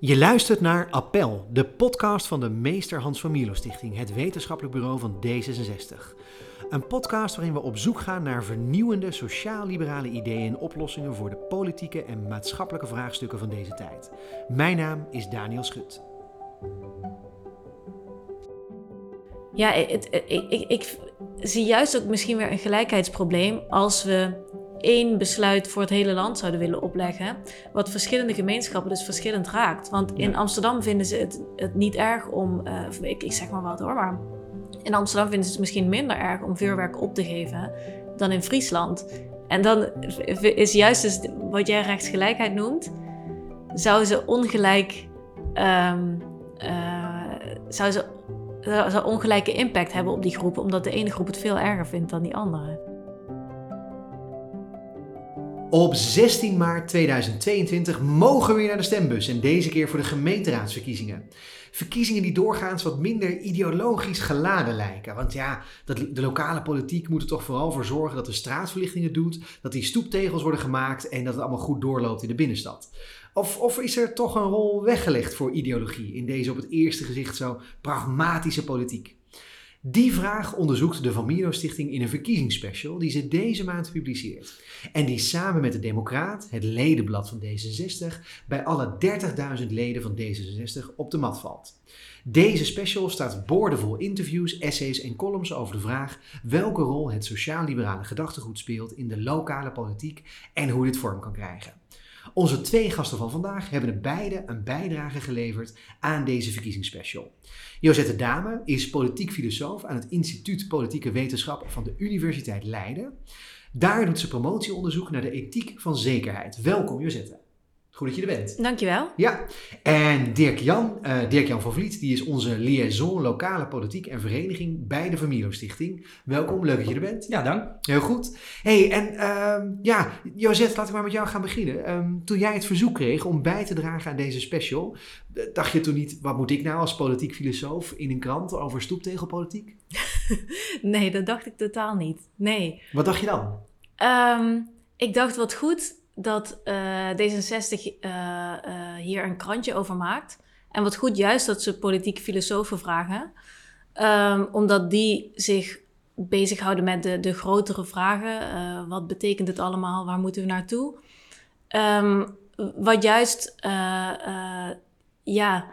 Je luistert naar Appel, de podcast van de Meester Hans van Mierlo Stichting, het wetenschappelijk bureau van D66. Een podcast waarin we op zoek gaan naar vernieuwende sociaal-liberale ideeën en oplossingen voor de politieke en maatschappelijke vraagstukken van deze tijd. Mijn naam is Daniel Schut. Ja, ik, ik, ik zie juist ook misschien weer een gelijkheidsprobleem als we één besluit voor het hele land zouden willen opleggen, wat verschillende gemeenschappen dus verschillend raakt. Want in Amsterdam vinden ze het, het niet erg om, uh, ik, ik zeg maar wat hoor, maar in Amsterdam vinden ze het misschien minder erg om vuurwerk op te geven dan in Friesland. En dan is juist dus wat jij rechtsgelijkheid noemt, zou ze ongelijk, um, uh, zou ze zou ongelijke impact hebben op die groepen, omdat de ene groep het veel erger vindt dan die andere. Op 16 maart 2022 mogen we weer naar de stembus en deze keer voor de gemeenteraadsverkiezingen. Verkiezingen die doorgaans wat minder ideologisch geladen lijken. Want ja, de lokale politiek moet er toch vooral voor zorgen dat de straatverlichting doet, dat die stoeptegels worden gemaakt en dat het allemaal goed doorloopt in de binnenstad. Of, of is er toch een rol weggelegd voor ideologie in deze op het eerste gezicht zo pragmatische politiek? Die vraag onderzoekt de Van Mierlo Stichting in een verkiezingsspecial die ze deze maand publiceert. En die samen met de Democraat, het ledenblad van D66, bij alle 30.000 leden van D66 op de mat valt. Deze special staat boordevol interviews, essays en columns over de vraag welke rol het sociaal-liberale gedachtegoed speelt in de lokale politiek en hoe dit vorm kan krijgen. Onze twee gasten van vandaag hebben beide een bijdrage geleverd aan deze verkiezingsspecial. Josette Dame is politiek filosoof aan het Instituut Politieke Wetenschap van de Universiteit Leiden. Daar doet ze promotieonderzoek naar de ethiek van zekerheid. Welkom Josette. Goed dat je er bent. Dankjewel. Ja, en Dirk-Jan, uh, Dirk-Jan van Vliet, die is onze liaison lokale politiek en vereniging bij de Familo Stichting. Welkom, leuk dat je er bent. Ja, dank. Heel goed. hey, en uh, ja, Josette, laten we maar met jou gaan beginnen. Um, toen jij het verzoek kreeg om bij te dragen aan deze special, dacht je toen niet, wat moet ik nou als politiek filosoof in een krant over stoeptegelpolitiek? nee, dat dacht ik totaal niet. Nee. Wat dacht je dan? Um, ik dacht wat goed dat uh, D66 uh, uh, hier een krantje over maakt. En wat goed juist dat ze politieke filosofen vragen. Um, omdat die zich bezighouden met de, de grotere vragen. Wat betekent het allemaal? Waar moeten we naartoe? Um, wat juist ja,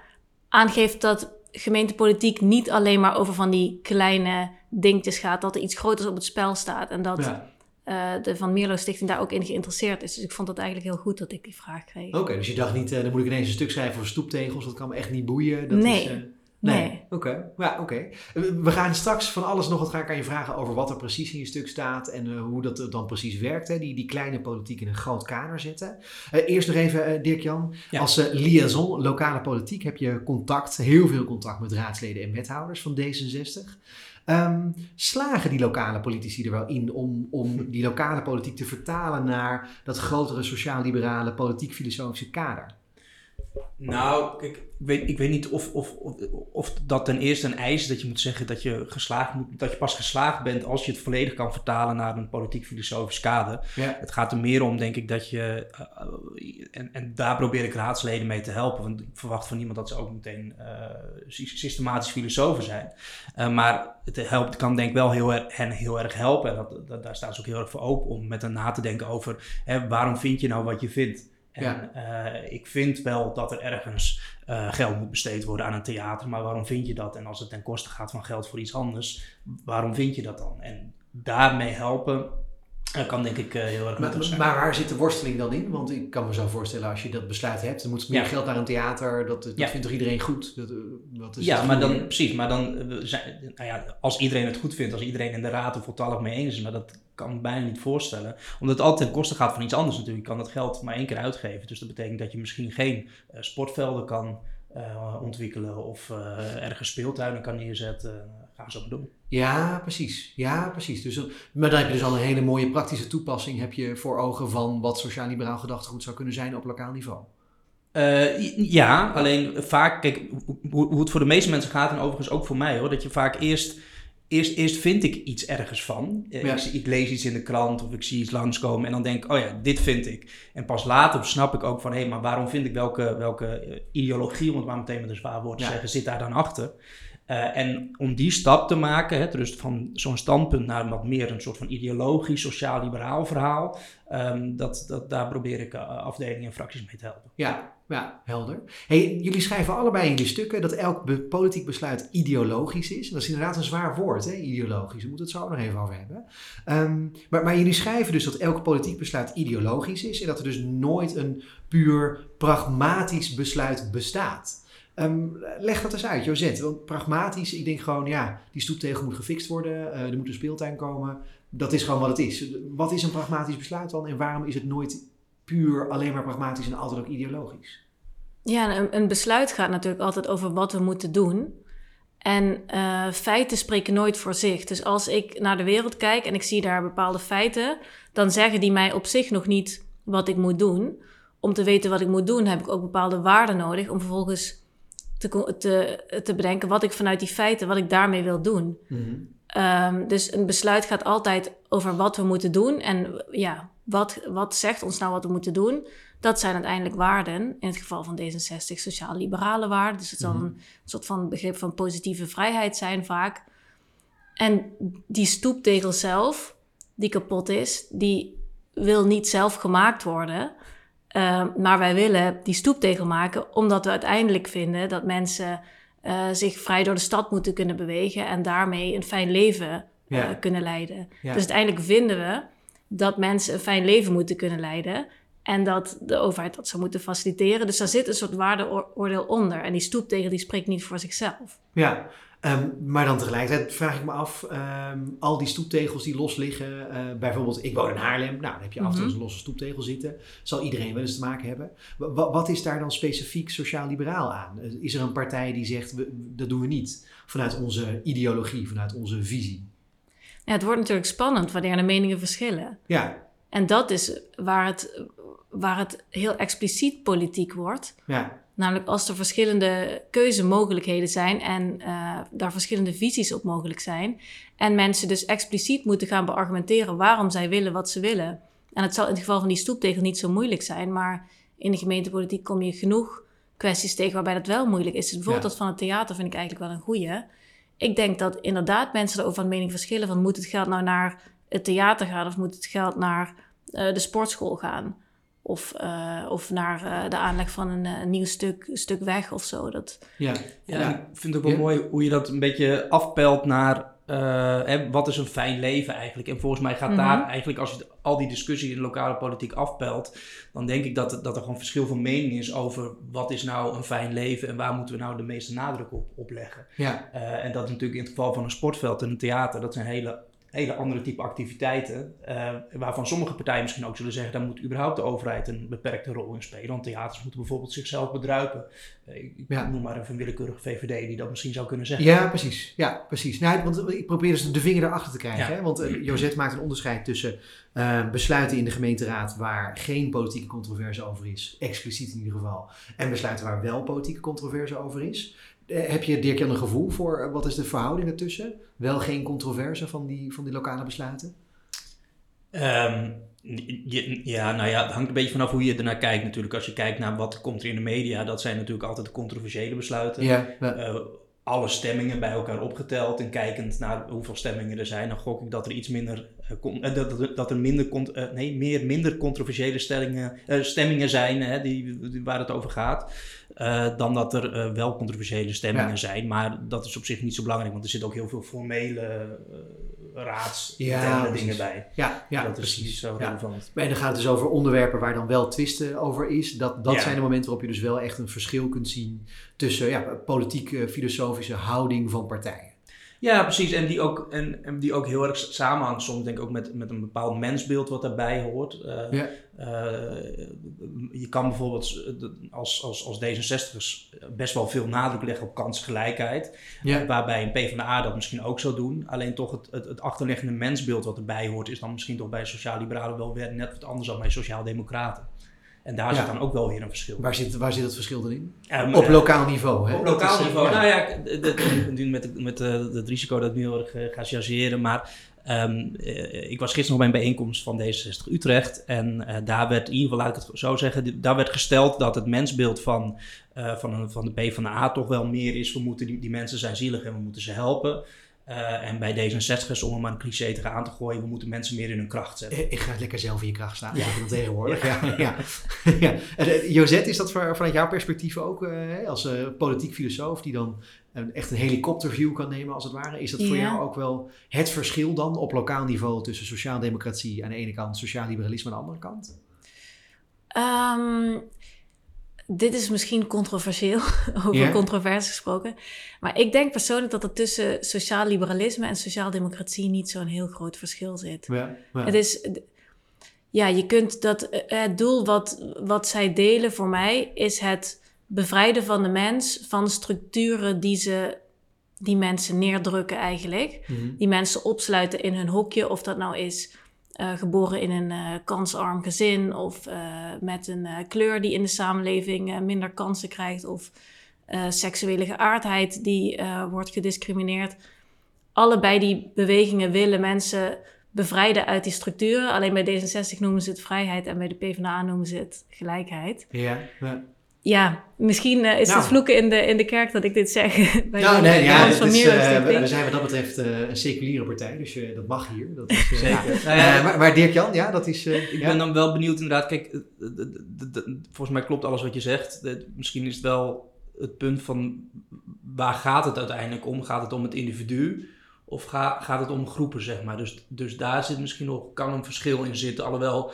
aangeeft dat gemeentepolitiek niet alleen maar over van die kleine dingetjes gaat. Dat er iets groters op het spel staat. En dat... Ja uh, de Van Mierlo Stichting daar ook in geïnteresseerd is. Dus ik vond het eigenlijk heel goed dat ik die vraag kreeg. Oké, dus je dacht niet, uh, dan moet ik ineens een stuk schrijven over stoeptegels, dat kan me echt niet boeien. Dat nee. Is, uh, nee. nee. Oké, ja, oké. We gaan straks van alles nog wat ga ik aan je vragen over wat er precies in je stuk staat en hoe dat dan precies werkt. Hè? Die, die kleine politiek in een groot kader zetten. eerst nog even, Dirk-Jan. Ja. Als liaison lokale politiek heb je contact, heel veel contact met raadsleden en wethouders van D66. Um, slagen die lokale politici er wel in om, om die lokale politiek te vertalen naar dat grotere sociaal-liberale politiek-filosofische kader? Nou, kijk, ik weet, ik weet niet of, of, of, of, dat ten eerste een eis is dat je moet zeggen dat je, geslaagd moet, dat je pas geslaagd bent als je het volledig kan vertalen naar een politiek-filosofisch kader. Ja. Het gaat er meer om, denk ik, dat je, uh, en, en daar probeer ik raadsleden mee te helpen, want ik verwacht van niemand dat ze ook meteen uh, systematisch filosofen zijn. Uh, maar het helpt, kan denk ik wel heel er, hen heel erg helpen, en dat, dat, daar staan ze ook heel erg voor open om met hen na te denken over hè, waarom vind je nou wat je vindt. En ja. uh, ik vind wel dat er ergens uh, geld moet besteed worden aan een theater, maar waarom vind je dat? En als het ten koste gaat van geld voor iets anders, waarom vind je dat dan? En daarmee helpen dat kan denk ik uh, heel erg maar, zijn. Maar waar zit de worsteling dan in? Want ik kan me zo voorstellen, als je dat besluit hebt, dan moet meer ja. geld naar een theater. Dat, dat ja. vindt toch iedereen goed? Dat, dat is ja, maar dan, precies. Maar dan, zijn, nou ja, als iedereen het goed vindt, als iedereen in de raad er voltallig mee eens is, maar dat kan ik bijna niet voorstellen. Omdat het altijd ten koste gaat van iets anders natuurlijk. Je kan dat geld maar één keer uitgeven. Dus dat betekent dat je misschien geen uh, sportvelden kan uh, ontwikkelen of uh, ergens speeltuinen kan neerzetten. Ga zo doen. Ja, precies. Ja, precies. Dus, maar dan heb je dus al een hele mooie praktische toepassing heb je voor ogen van wat sociaal-liberaal gedachtegoed zou kunnen zijn op lokaal niveau. Uh, ja, alleen vaak, kijk, hoe, hoe, het voor de meeste mensen gaat en overigens ook voor mij hoor, dat je vaak eerst eerst, eerst vind ik iets ergens van. Eh, Ja. Ik, ik lees iets in de krant of ik zie iets langskomen en dan denk ik, oh ja, dit vind ik. En pas later snap ik ook van, hé, maar waarom vind ik welke, welke eh, ideologie, om het maar meteen met een zwaar woord te Ja. zeggen, zit daar dan achter? Eh, en om die stap te maken, hè, dus van zo'n standpunt naar wat meer een soort van ideologisch, sociaal-liberaal verhaal, ehm, dat, dat, daar probeer ik eh, afdelingen en fracties mee te helpen. Ja, ja, helder. Hey, jullie schrijven allebei in je stukken dat elk politiek besluit ideologisch is. Dat is inderdaad een zwaar woord, hè? ideologisch. Daar moeten we het zo nog even over hebben. Ehm, maar, maar jullie schrijven dus dat elk politiek besluit ideologisch is. En dat er dus nooit een puur pragmatisch besluit bestaat. Ehm, leg dat eens uit, Josette. Want pragmatisch, ik denk gewoon, ja, die stoeptegel moet gefixt worden. eh, er moet een speeltuin komen. Dat is gewoon wat het is. Wat is een pragmatisch besluit dan? En waarom is het nooit puur alleen maar pragmatisch en altijd ook ideologisch? Ja, een, een besluit gaat natuurlijk altijd over wat we moeten doen. En eh, feiten spreken nooit voor zich. Dus als ik naar de wereld kijk en ik zie daar bepaalde feiten, dan zeggen die mij op zich nog niet wat ik moet doen. Om te weten wat ik moet doen, heb ik ook bepaalde waarden nodig om vervolgens te, te, te bedenken wat ik vanuit die feiten, wat ik daarmee wil doen. Ehm, dus een besluit gaat altijd over wat we moeten doen. En ja, wat, wat zegt ons nou wat we moeten doen? Dat zijn uiteindelijk waarden. In het geval van D66 sociaal-liberale waarden. Dus het zal Mhm. een soort van begrip van positieve vrijheid zijn vaak. En die stoeptegel zelf, die kapot is, die wil niet zelf gemaakt worden. Ehm, maar wij willen die stoeptegel maken omdat we uiteindelijk vinden dat mensen eh, zich vrij door de stad moeten kunnen bewegen en daarmee een fijn leven eh, Ja. kunnen leiden. Ja. Dus uiteindelijk vinden we dat mensen een fijn leven moeten kunnen leiden en dat de overheid dat zou moeten faciliteren. Dus daar zit een soort waardeoordeel onder. En die stoeptegel die spreekt niet voor zichzelf. Ja, ehm, maar dan tegelijkertijd vraag ik me af, ehm, al die stoeptegels die los liggen, eh, bijvoorbeeld ik woon in Haarlem, nou dan heb je af en toe Mhm. een losse stoeptegel zitten, zal iedereen wel eens te maken hebben. Wa- wa- wat is daar dan specifiek sociaal-liberaal aan? Eh, Is er een partij die zegt, we, dat doen we niet, vanuit onze ideologie, vanuit onze visie? Ja, het wordt natuurlijk spannend wanneer de meningen verschillen. Ja, En dat is waar het, waar het heel expliciet politiek wordt. ja, Namelijk als er verschillende keuzemogelijkheden zijn en eh, daar verschillende visies op mogelijk zijn. En mensen dus expliciet moeten gaan beargumenteren waarom zij willen wat ze willen. En het zal in het geval van die stoeptegel niet zo moeilijk zijn, maar in de gemeentepolitiek kom je genoeg kwesties tegen waarbij dat wel moeilijk is. Dus bijvoorbeeld Ja. dat van het theater vind ik eigenlijk wel een goeie. Ik denk dat inderdaad mensen erover van mening verschillen van moet het geld nou naar het theater gaan of moet het geld naar eh, de sportschool gaan. Of, eh, of naar eh, de aanleg van een, eh, nieuw stuk, stuk weg of zo. Dat, ja. Ja, ik vind het ook wel Ja. mooi hoe je dat een beetje afpelt naar eh, hè, wat is een fijn leven eigenlijk. En volgens mij gaat Mhm. daar eigenlijk, als je al die discussie in de lokale politiek afpelt, dan denk ik dat, dat er gewoon verschil van mening is over wat is nou een fijn leven en waar moeten we nou de meeste nadruk op, op leggen. ja. Eh, en dat is natuurlijk in het geval van een sportveld en een theater, dat zijn hele, hele andere type activiteiten. eh, waarvan sommige partijen misschien ook zullen zeggen, daar moet überhaupt de overheid een beperkte rol in spelen. Want theaters moeten bijvoorbeeld zichzelf bedruipen. Eh, ik Ja. noem maar een willekeurige VVD die dat misschien zou kunnen zeggen. Ja, precies. Ja, precies. Nou, want ik probeer dus de vinger erachter te krijgen. Ja. Hè? Want eh, Josette maakt een onderscheid tussen eh, besluiten in de gemeenteraad waar geen politieke controverse over is, expliciet in ieder geval, en besluiten waar wel politieke controverse over is. Eh, heb je, Dirk, Jan een gevoel voor eh, wat is de verhouding ertussen? Wel geen controverse van die, van die lokale besluiten? Ehm, je- ja, nou ja, het hangt een beetje vanaf hoe je ernaar kijkt natuurlijk. Als je kijkt naar wat komt er in de media, dat zijn natuurlijk altijd de controversiële besluiten. Ja, ja. Alle stemmingen bij elkaar opgeteld en kijkend naar hoeveel stemmingen er zijn, dan gok ik dat er iets minder, dat, dat, dat er minder, eh, nee, meer, minder controversiële stellingen, eh, stemmingen zijn hè, die, die- waar het over gaat, eh, dan dat er eh, wel controversiële stemmingen Ja. zijn. Maar dat is op zich niet zo belangrijk, want er zitten ook heel veel formele uh, raads Ja, dingen bij. ja, ja dat is precies. niet zo Ja. relevant. En dan gaat het dus over onderwerpen waar dan wel twisten over is. Dat, dat Ja. zijn de momenten waarop je dus wel echt een verschil kunt zien tussen ja, politieke, filosofische houding van partijen. Ja, precies. En die ook, en, en die ook heel erg samenhangt soms denk ik ook met, met een bepaald mensbeeld wat daarbij hoort. Eh, Ja. eh, je kan bijvoorbeeld als, als, als D66'ers best wel veel nadruk leggen op kansgelijkheid. Ja. Waarbij een PvdA dat misschien ook zou doen. Alleen toch het, het, het achterliggende mensbeeld wat erbij hoort is dan misschien toch bij sociaal-liberalen wel weer net wat anders dan bij sociaal-democraten. En daar Ja. zit dan ook wel weer een verschil. Waar zit, waar zit het verschil dan in? Ehm, Op eh, lokaal niveau, hè? Op Dat lokaal is, eh, niveau. ja. Nou ja, nu met, met, eh, het risico dat ik nu heel erg ga chargeren. Maar ehm, eh, ik was gisteren nog bij een bijeenkomst van D66 Utrecht. En daar werd, in ieder geval laat ik het zo zeggen, daar werd gesteld dat het mensbeeld van, eh, van, een- van de PvdA toch wel meer is. We moeten die, die mensen zijn zielig en we moeten ze helpen. Eh, en bij D66 om er maar een cliché tegen aan te gooien, we moeten mensen meer in hun kracht zetten. Ik ga lekker zelf in je kracht staan. Ja. Tegenwoordig. Ja. Ja. Ja. En, eh, Josette, is dat voor- vanuit jouw perspectief ook eh, als eh, politiek filosoof die dan een, echt een helikopterview kan nemen als het ware? Is dat voor jou ook wel het verschil dan op lokaal niveau tussen sociaaldemocratie aan de ene kant, sociaal liberalisme aan de andere kant? Ehm, dit is misschien controversieel, over controverse gesproken. Maar ik denk persoonlijk dat er tussen sociaal liberalisme en sociaaldemocratie niet zo'n heel groot verschil zit. Het is, ja, je kunt dat, eh, het doel wat, wat zij delen voor mij is het bevrijden van de mens van structuren die ze, die mensen neerdrukken eigenlijk. Mhm. Die mensen opsluiten in hun hokje, of dat nou is eh, geboren in een eh, kansarm gezin of eh, met een kleur die in de samenleving minder kansen krijgt of seksuele geaardheid die wordt gediscrimineerd. Allebei die bewegingen willen mensen bevrijden uit die structuren. Alleen bij D66 noemen ze het vrijheid en bij de PvdA noemen ze het gelijkheid. Ja. Ja. Ja, misschien eh, is Nou. het vloeken in de, in de kerk dat ik dit zeg. bij Nou, nee, de ja, van is, eh, we, zijn wat dat betreft eh, een seculiere partij, dus eh, dat mag hier. Dat is, eh, Zeker. ja. Nou ja, maar, maar Dirk-Jan, ja, dat is... eh, Ik ja? ben dan wel benieuwd inderdaad. Kijk, volgens mij klopt alles wat je zegt. Misschien is het wel het punt van waar gaat het uiteindelijk om? Gaat het om het individu? Of ga- gaat het om groepen, zeg maar? Dus, dus daar zit misschien nog, kan een verschil in zitten. Alhoewel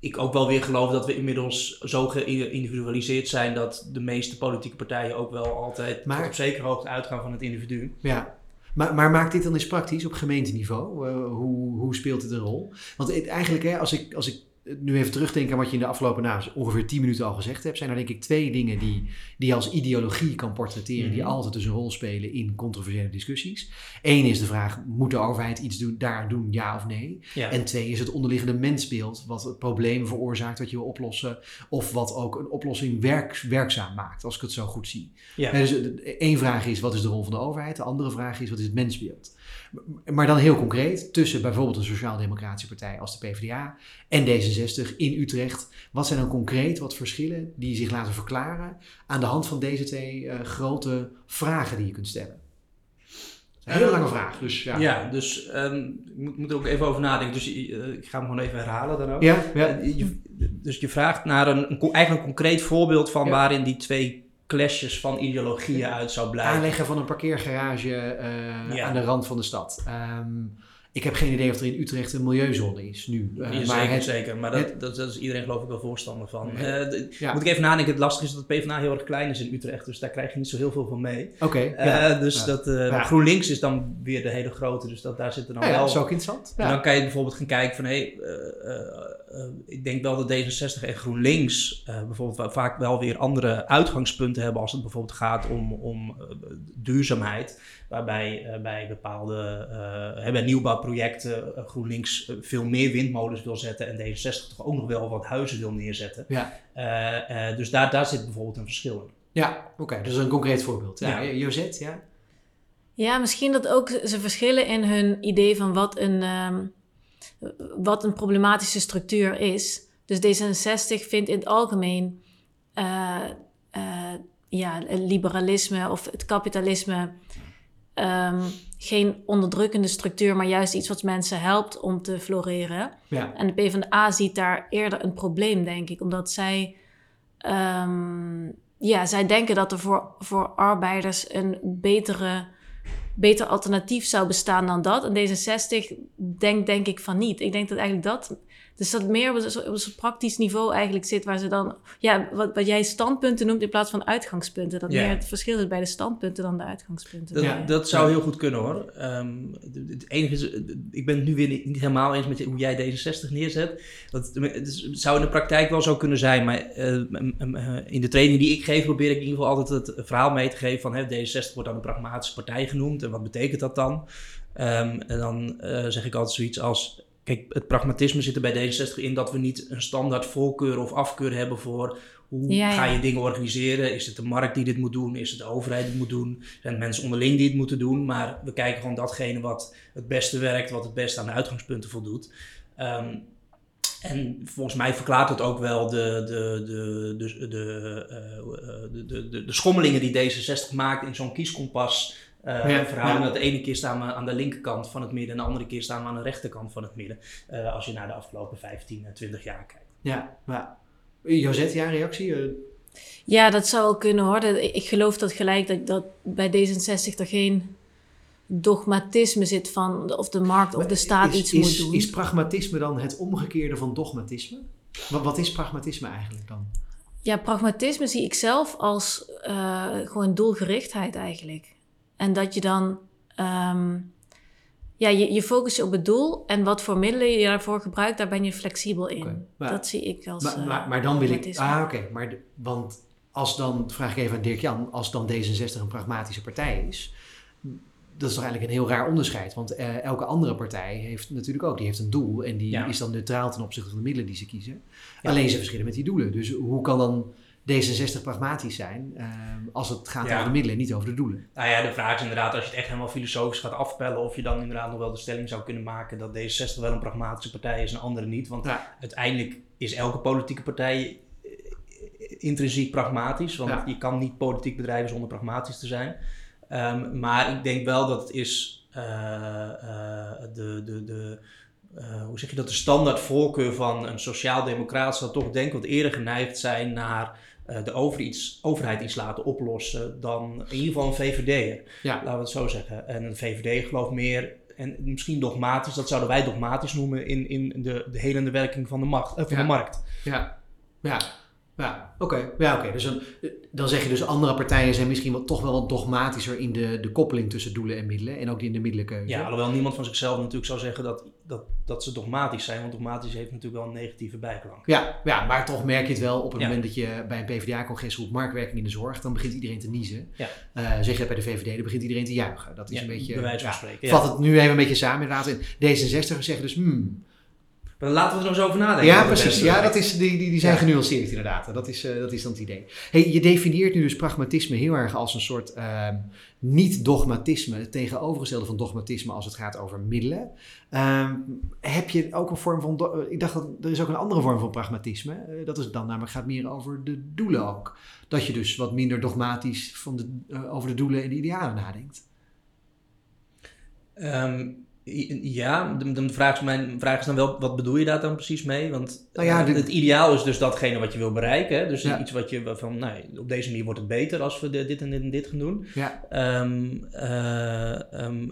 ik ook wel weer geloof dat we inmiddels zo geïndividualiseerd zijn... dat de meeste politieke partijen ook wel altijd Maar- op zekere hoogte uitgaan van het individu. Ja, maar, maar maakt dit dan eens praktisch op gemeenteniveau? Eh, hoe, hoe speelt dit een rol? Want het- eigenlijk, hè, als, ik, als ik nu even terugdenk aan wat je in de afgelopen nou, ongeveer 10 minuten al gezegd hebt, zijn er denk ik twee dingen die, die je als ideologie kan portretteren, die Mhm. altijd dus een rol spelen in controversiële discussies. Eén is de vraag, moet de overheid iets doen, daar doen, ja of nee? Ja. En twee is het onderliggende mensbeeld, wat het probleem veroorzaakt wat je wil oplossen, of wat ook een oplossing werk, werkzaam maakt, als ik het zo goed zie. ja. Ja, dus eh, één vraag is, wat is de rol van de overheid? De andere vraag is, wat is het mensbeeld? Maar dan heel concreet, tussen bijvoorbeeld een sociaal-democratische partij als de PvdA en D66 in Utrecht. Wat zijn dan concreet wat verschillen die zich laten verklaren aan de hand van deze twee eh, grote vragen die je kunt stellen? Een hele Eh, lange vraag, dus ja. Ja, dus ehm, ik moet, moet er ook even over nadenken. Dus eh, ik ga hem gewoon even herhalen dan ook. Ja, ja. Je- dus je vraagt naar een, eigenlijk een concreet voorbeeld van Ja. waarin die twee clashes van ideologieën uit zou blijven. Aanleggen van een parkeergarage eh, Ja. aan de rand van de stad. Ehm, ik heb geen idee of er in Utrecht een milieuzone is nu. Eh, Ja, maar zeker, het, zeker. Maar dat, het- dat, dat is iedereen geloof ik wel voorstander van. Eh, Ja. Moet ik even nadenken. Het lastige is dat het PvdA heel erg klein is in Utrecht. Dus daar krijg je niet zo heel veel van mee. Oké, ja. dus dat. GroenLinks is dan weer de hele grote. Dus dat, daar zitten dan Ja, ja, wel... dat is ook interessant. En dan kan je bijvoorbeeld gaan kijken van, hé, eh, ik denk wel dat D66 en GroenLinks eh, bijvoorbeeld wel vaak wel weer andere uitgangspunten hebben als het bijvoorbeeld gaat om, om eh, duurzaamheid. Waarbij eh, bij bepaalde eh, hè, bij nieuwbouwprojecten eh, GroenLinks eh, veel meer windmolens wil zetten en D66 toch ook nog wel wat huizen wil neerzetten. Ja. Eh, eh, dus daar, daar zit bijvoorbeeld een verschil in. Ja, oké. dus een concreet voorbeeld. Ja, Ja. Josette, ja? Ja, misschien dat ook ze verschillen in hun idee van wat een, ehm, wat een problematische structuur is. Dus D66 vindt in het algemeen eh, ja, liberalisme of het kapitalisme ehm, geen onderdrukkende structuur, maar juist iets wat mensen helpt om te floreren. Ja. En de PvdA ziet daar eerder een probleem, denk ik, omdat zij, ehm, ja, zij denken dat er voor, voor arbeiders een betere, beter alternatief zou bestaan dan dat. En D66 denkt, denk ik, van niet. Ik denk dat eigenlijk dat, dus dat meer op een, op een praktisch niveau eigenlijk zit, waar ze dan, ja, wat, wat jij standpunten noemt in plaats van uitgangspunten. Dat Ja. meer het verschil is bij de standpunten dan de uitgangspunten. Dat, Ja. dat zou heel goed kunnen hoor. Ehm, het- enige is, ik ben het nu weer niet, niet helemaal eens met hoe jij D66 neerzet. Want het zou in de praktijk wel zo kunnen zijn, maar eh, eh, in de training die ik geef probeer ik in ieder geval altijd het verhaal mee te geven van hè, D66 wordt dan een pragmatische partij genoemd en wat betekent dat dan? Ehm, en dan eh, zeg ik altijd zoiets als kijk, het pragmatisme zit er bij D66 in dat we niet een standaard voorkeur of afkeur hebben voor hoe Ja, ga je dingen organiseren. Is het de markt die dit moet doen? Is het de overheid die het moet doen? Zijn het mensen onderling die het moeten doen? Maar we kijken gewoon datgene wat het beste werkt, wat het beste aan de uitgangspunten voldoet. Ehm, en volgens mij verklaart het ook wel de, de, de, de, de, eh, de, de, de, de schommelingen die D66 maakt in zo'n kieskompas. Eh Ja, verhouden ja. dat de ene keer staan we aan de linkerkant van het midden en de andere keer staan we aan de rechterkant van het midden. eh, als je naar de afgelopen 15, eh, 20 jaar kijkt. Ja, ja. Josette, ja, reactie? Eh, Ja, dat zou wel kunnen hoor. Ik geloof dat gelijk dat, dat bij D66 er geen dogmatisme zit van of de markt of de staat is, iets is, moet doen. Is pragmatisme dan het omgekeerde van dogmatisme? Wat, wat is pragmatisme eigenlijk dan? Ja, pragmatisme zie ik zelf als eh, gewoon doelgerichtheid eigenlijk. En dat je dan, ehm, ja, je, je focust je op het doel en wat voor middelen je daarvoor gebruikt, daar ben je flexibel in. Maar- dat zie ik als. Maar, eh, maar, maar dan wil ik... Ah, oké. maar de- want als dan, vraag ik even aan Dirk-Jan, als dan D66 een pragmatische partij is... Dat is toch eigenlijk een heel raar onderscheid. Want eh, elke andere partij heeft natuurlijk ook, die heeft een doel. En die Ja. is dan neutraal ten opzichte van de middelen die ze kiezen. Ja. Alleen ze verschillen met die doelen. Dus hoe kan dan D66 pragmatisch zijn eh, als het gaat Ja. over de middelen en niet over de doelen? Nou ja, de vraag is inderdaad, als je het echt helemaal filosofisch gaat afpellen, of je dan inderdaad nog wel de stelling zou kunnen maken dat D66 wel een pragmatische partij is en andere niet. Want Ja. uiteindelijk is elke politieke partij eh, intrinsiek pragmatisch, want Ja. je kan niet politiek bedrijven zonder pragmatisch te zijn. Ehm, maar ik denk wel dat het is eh, eh, de, de, de, hoe zeg je dat, de standaard voorkeur van een sociaal-democraat zal toch denk ik wat eerder geneigd zijn naar de over iets, overheid iets laten oplossen dan in ieder geval een VVD'er. Ja. Laten we het zo zeggen. En een VVD gelooft meer, en misschien dogmatisch, dat zouden wij dogmatisch noemen in, in de, de helende werking van de, macht, eh, van Ja. de markt. Ja, ja, ja, oké. Ja, oké. Dus dan, dan zeg je dus andere partijen zijn misschien wat, toch wel wat dogmatischer in de, de koppeling tussen doelen en middelen en ook in de middelenkeuze. Ja, alhoewel niemand van zichzelf natuurlijk zou zeggen dat, dat, dat ze dogmatisch zijn, want dogmatisch heeft natuurlijk wel een negatieve bijklank. Ja, ja, maar toch merk je het wel op het Ja. moment dat je bij een PvdA-congres roept marktwerking in de zorg, dan begint iedereen te niezen. Ja. Eh, zeg je dat bij de VVD, dan begint iedereen te juichen. Dat is Ja, een beetje... bij wijze van ja, spreken. Vat het nu even een beetje samen inderdaad. En D66 zeggen dus, hmm, Maar laten we er nog eens over nadenken. Ja, precies. Ja, dat is, die, die, die zijn Ja. genuanceerd inderdaad. Dat is, eh, dat is dan het idee. Hey, je definieert nu dus pragmatisme heel erg als een soort ehm, niet-dogmatisme, het tegenovergestelde van dogmatisme als het gaat over middelen. Ehm, heb je ook een vorm van, do- ik dacht dat er is ook een andere vorm van pragmatisme. Eh, dat is dan namelijk gaat meer over de doelen ook. Dat je dus wat minder dogmatisch van de, eh, over de doelen en de idealen nadenkt. Ehm, i- ja, de vraag, mijn vraag is dan wel, wat bedoel je daar dan precies mee? Want Nou ja, eh, de- het ideaal is dus datgene wat je wil bereiken. Hè? Dus Ja. iets wat je van, nou, op deze manier wordt het beter als we dit en dit en dit gaan doen. Ja, Ehm, eh, ehm,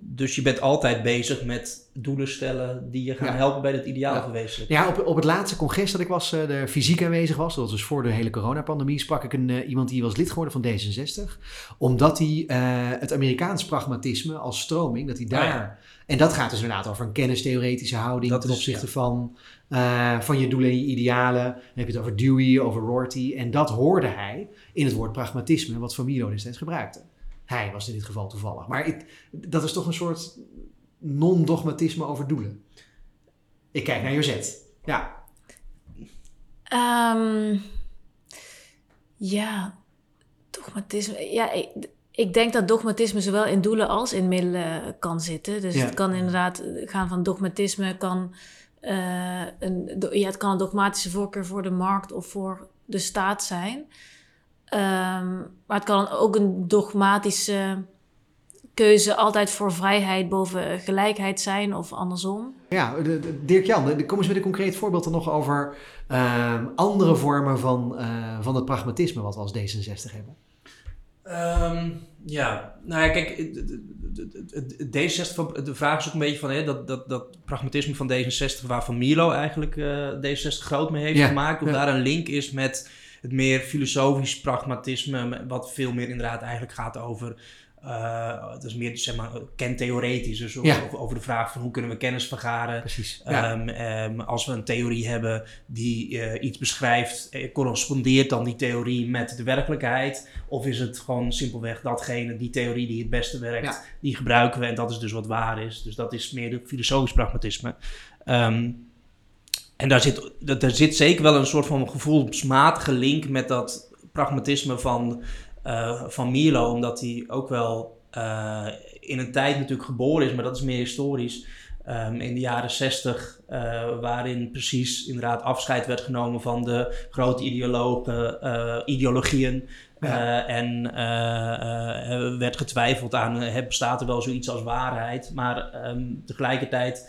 dus je bent altijd bezig met doelen stellen die je gaan Ja. helpen bij dat ideaal Ja. verwezenlijken. Ja, op, op het laatste congres dat ik was, de fysiek aanwezig was, dat was dus voor de hele coronapandemie, sprak ik een, eh, iemand die was lid geworden van D66. Omdat hij eh, het Amerikaans pragmatisme als stroming, dat hij Oh daar... En dat gaat dus inderdaad over een kennistheoretische houding Dat ten opzichte van, van je doelen en je idealen. Dan heb je het over Dewey, over Rorty. En dat hoorde hij in het woord pragmatisme, wat Van Milo destijds gebruikte. Hij was in dit geval toevallig. Maar ik, dat is toch een soort non-dogmatisme over doelen. Ik kijk naar Josette. Ja, Ehm, ja, dogmatisme. Ja, ik, ik denk dat dogmatisme zowel in doelen als in middelen kan zitten. Dus Ja. het kan inderdaad gaan van dogmatisme, kan, eh, een, ja, het kan een dogmatische voorkeur voor de markt of voor de staat zijn. Ehm, maar het kan ook een dogmatische keuze altijd voor vrijheid boven gelijkheid zijn of andersom. Ja, de- de- Dirk-Jan, de- kom eens met een concreet voorbeeld dan nog over ehm, andere vormen van, eh, van het pragmatisme wat we als D66 hebben. Ehm, ja, nou ja, kijk, het- het- het- het- het D66, van- de vraag is ook een beetje van hè, dat, dat, dat pragmatisme van D66, waar Van Milo eigenlijk eh, D66 groot mee heeft Ja, gemaakt, of ja. daar een link is met het meer filosofisch pragmatisme, wat veel meer inderdaad eigenlijk gaat over, uh, dat is meer zeg maar, kentheoretisch. Dus Ja. over, over de vraag van hoe kunnen we kennis vergaren. Precies. Ja. Ehm, ehm, als we een theorie hebben die eh, iets beschrijft, eh, correspondeert dan die theorie met de werkelijkheid? Of is het gewoon simpelweg datgene, die theorie die het beste werkt, Ja. die gebruiken we en dat is dus wat waar is? Dus dat is meer de filosofisch pragmatisme. Ehm, en daar zit, daar zit zeker wel een soort van gevoelsmatige link met dat pragmatisme van, van Milo, omdat hij ook wel eh, in een tijd natuurlijk geboren is, maar dat is meer historisch. Ehm, in de jaren zestig, waarin precies inderdaad afscheid werd genomen van de grote ideologen, eh, ideologieën. Ja. Eh, en eh, eh, werd getwijfeld aan, eh, bestaat er wel zoiets als waarheid? Maar ehm, tegelijkertijd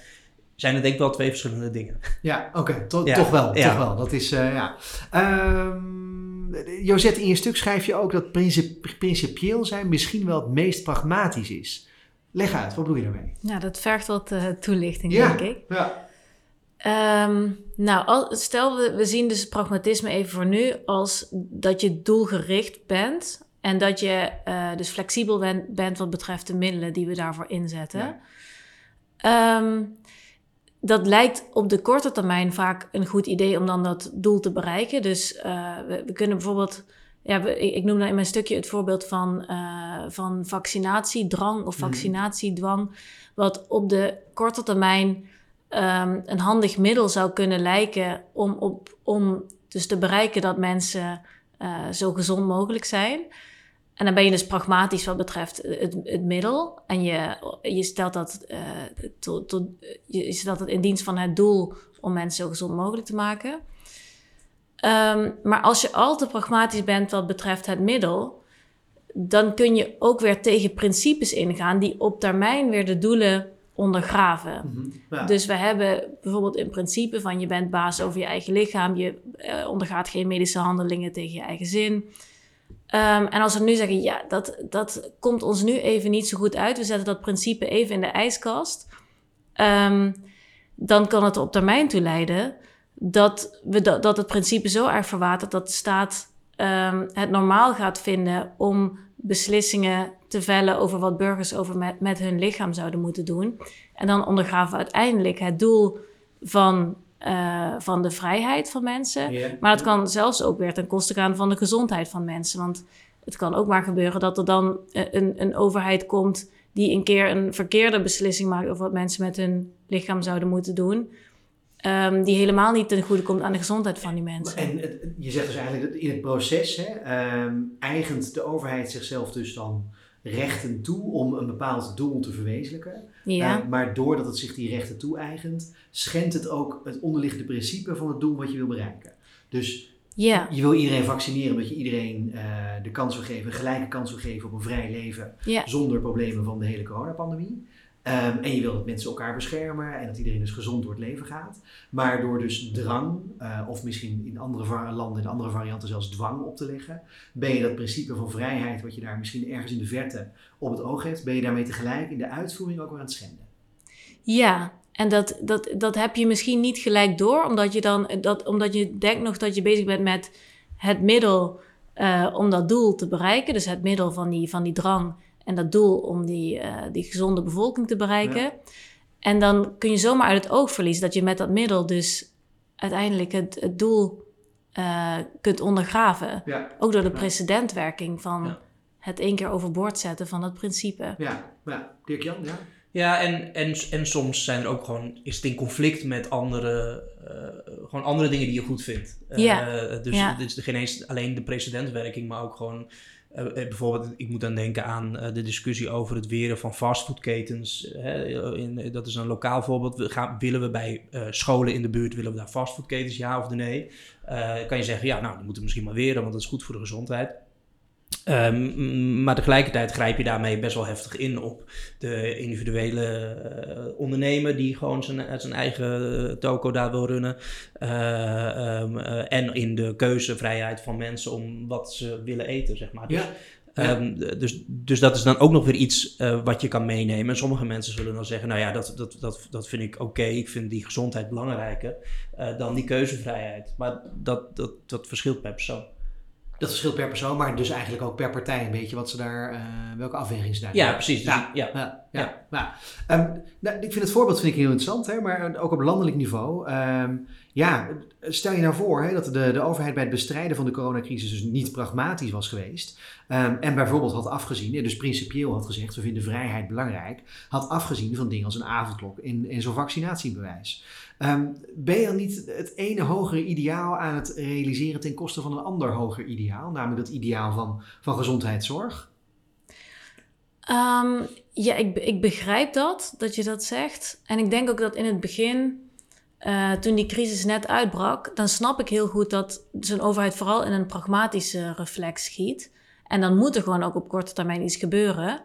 zijn er denk ik wel twee verschillende dingen. Ja, oké, to- Ja, toch wel. ja. Toch wel. Dat is, eh, ja. Ehm, Josette, in je stuk schrijf je ook dat princip- principieel zijn misschien wel het meest pragmatisch is. Leg uit, wat bedoel je daarmee? Ja, dat vergt wat eh, toelichting, Ja. denk ik. Ja. Ehm, nou, stel we, we zien dus pragmatisme even voor nu als dat je doelgericht bent en dat je eh, dus flexibel bent, bent wat betreft de middelen die we daarvoor inzetten. Ja. Ehm, dat lijkt op de korte termijn vaak een goed idee om dan dat doel te bereiken. Dus eh, we, we kunnen bijvoorbeeld, ja, we- ik, noem dan in mijn stukje het voorbeeld van, eh, van vaccinatiedrang of Mhm. vaccinatiedwang, wat op de korte termijn ehm, een handig middel zou kunnen lijken om, op, om dus te bereiken dat mensen eh, zo gezond mogelijk zijn. En dan ben je dus pragmatisch wat betreft het, het middel. En je, je, stelt dat, eh, tot, tot, je stelt het in dienst van het doel om mensen zo gezond mogelijk te maken. Ehm, maar als je al te pragmatisch bent wat betreft het middel, dan kun je ook weer tegen principes ingaan die op termijn weer de doelen ondergraven. Mhm. Ja. Dus we hebben bijvoorbeeld een principe van je bent baas over je eigen lichaam, je eh, ondergaat geen medische handelingen tegen je eigen zin. Ehm, en als we nu zeggen, ja, dat, dat komt ons nu even niet zo goed uit, we zetten dat principe even in de ijskast, Ehm, dan kan het op termijn toe leiden dat, we dat, dat het principe zo erg verwatert dat de staat ehm, het normaal gaat vinden om beslissingen te vellen over wat burgers over met, met hun lichaam zouden moeten doen. En dan ondergraven we uiteindelijk het doel van, eh, van de vrijheid van mensen. Maar het kan zelfs ook weer ten koste gaan van de gezondheid van mensen. Want het kan ook maar gebeuren dat er dan eh, een, een overheid komt die een keer een verkeerde beslissing maakt over wat mensen met hun lichaam zouden moeten doen. ehm, die helemaal niet ten goede komt aan de gezondheid van die mensen. En het- je zegt dus eigenlijk dat in het proces hè, ehm, eigent de overheid zichzelf dus dan rechten toe om een bepaald doel te verwezenlijken. ja, Eh, maar doordat het zich die rechten toe-eigent, schendt het ook het onderliggende principe van het doel wat je wil bereiken. Dus ja, je wil iedereen vaccineren omdat je iedereen eh, de kans wil geven, een gelijke kans wil geven op een vrij leven ja, zonder problemen van de hele coronapandemie. Ehm, en je wil dat mensen elkaar beschermen en dat iedereen dus gezond door het leven gaat. Maar door dus drang, eh, of misschien in andere landen, in andere varianten zelfs dwang op te leggen, ben je dat principe van vrijheid, wat je daar misschien ergens in de verte op het oog hebt, ben je daarmee tegelijk in de uitvoering ook weer aan het schenden. ja. En dat, dat, dat heb je misschien niet gelijk door, omdat je dan dat, omdat je denkt nog dat je bezig bent met het middel eh, om dat doel te bereiken. Dus het middel van die, van die drang en dat doel om die, eh, die gezonde bevolking te bereiken. Ja. En dan kun je zomaar uit het oog verliezen dat je met dat middel dus uiteindelijk het, het doel eh, kunt ondergraven. Ja, Ook door de precedentwerking van Ja. het één keer overboord zetten van dat principe. ja, ja. Dirk-Jan, ja? Ja, en, en, en soms zijn er ook gewoon, is het in conflict met andere, eh, gewoon andere dingen die je goed vindt. Eh, Ja, dus ja. het is geen eens alleen de precedentwerking, maar ook gewoon, eh, eh, bijvoorbeeld, ik moet dan denken aan eh, de discussie over het weren van fastfoodketens. Dat is een lokaal voorbeeld. We gaan, willen we bij scholen in de buurt, willen we daar fastfoodketens, ja of nee? Kan je zeggen, ja, nou, die moeten we misschien maar weren, want dat is goed voor de gezondheid. Ehm, maar tegelijkertijd grijp je daarmee best wel heftig in op de individuele eh, ondernemer die gewoon zijn, zijn eigen toko daar wil runnen. Eh, ehm, eh, en in de keuzevrijheid van mensen om wat ze willen eten, zeg maar. Dus, Ja. Ehm, dus, dus dat is dan ook nog weer iets eh, wat je kan meenemen. En sommige mensen zullen dan zeggen, nou ja, dat, dat, dat, dat vind ik oké. Ik vind die gezondheid belangrijker eh, dan die keuzevrijheid. Maar dat, dat, dat verschilt per persoon. Dat verschilt per persoon, maar dus eigenlijk ook per partij een beetje wat ze daar, uh, welke afweging ze daar Ja, precies. Dus ja, ja, ja, ja. ja. Um, nou, ik vind het voorbeeld vind ik heel interessant, hè, maar ook op landelijk niveau. Um, ja, stel je nou voor hè, dat de, de overheid bij het bestrijden van de coronacrisis dus niet pragmatisch was geweest. Um, en bijvoorbeeld had afgezien, dus principieel had gezegd, we vinden vrijheid belangrijk, had afgezien van dingen als een avondklok in, in zo'n vaccinatiebewijs. Um, ben je dan niet het ene hogere ideaal aan het realiseren ten koste van een ander hoger ideaal, namelijk dat ideaal van, van gezondheidszorg? Um, ja, ik, ik begrijp dat, dat je dat zegt. En ik denk ook dat in het begin uh, toen die crisis net uitbrak, dan snap ik heel goed dat zo'n overheid vooral in een pragmatische reflex schiet. En dan moet er gewoon ook op korte termijn iets gebeuren.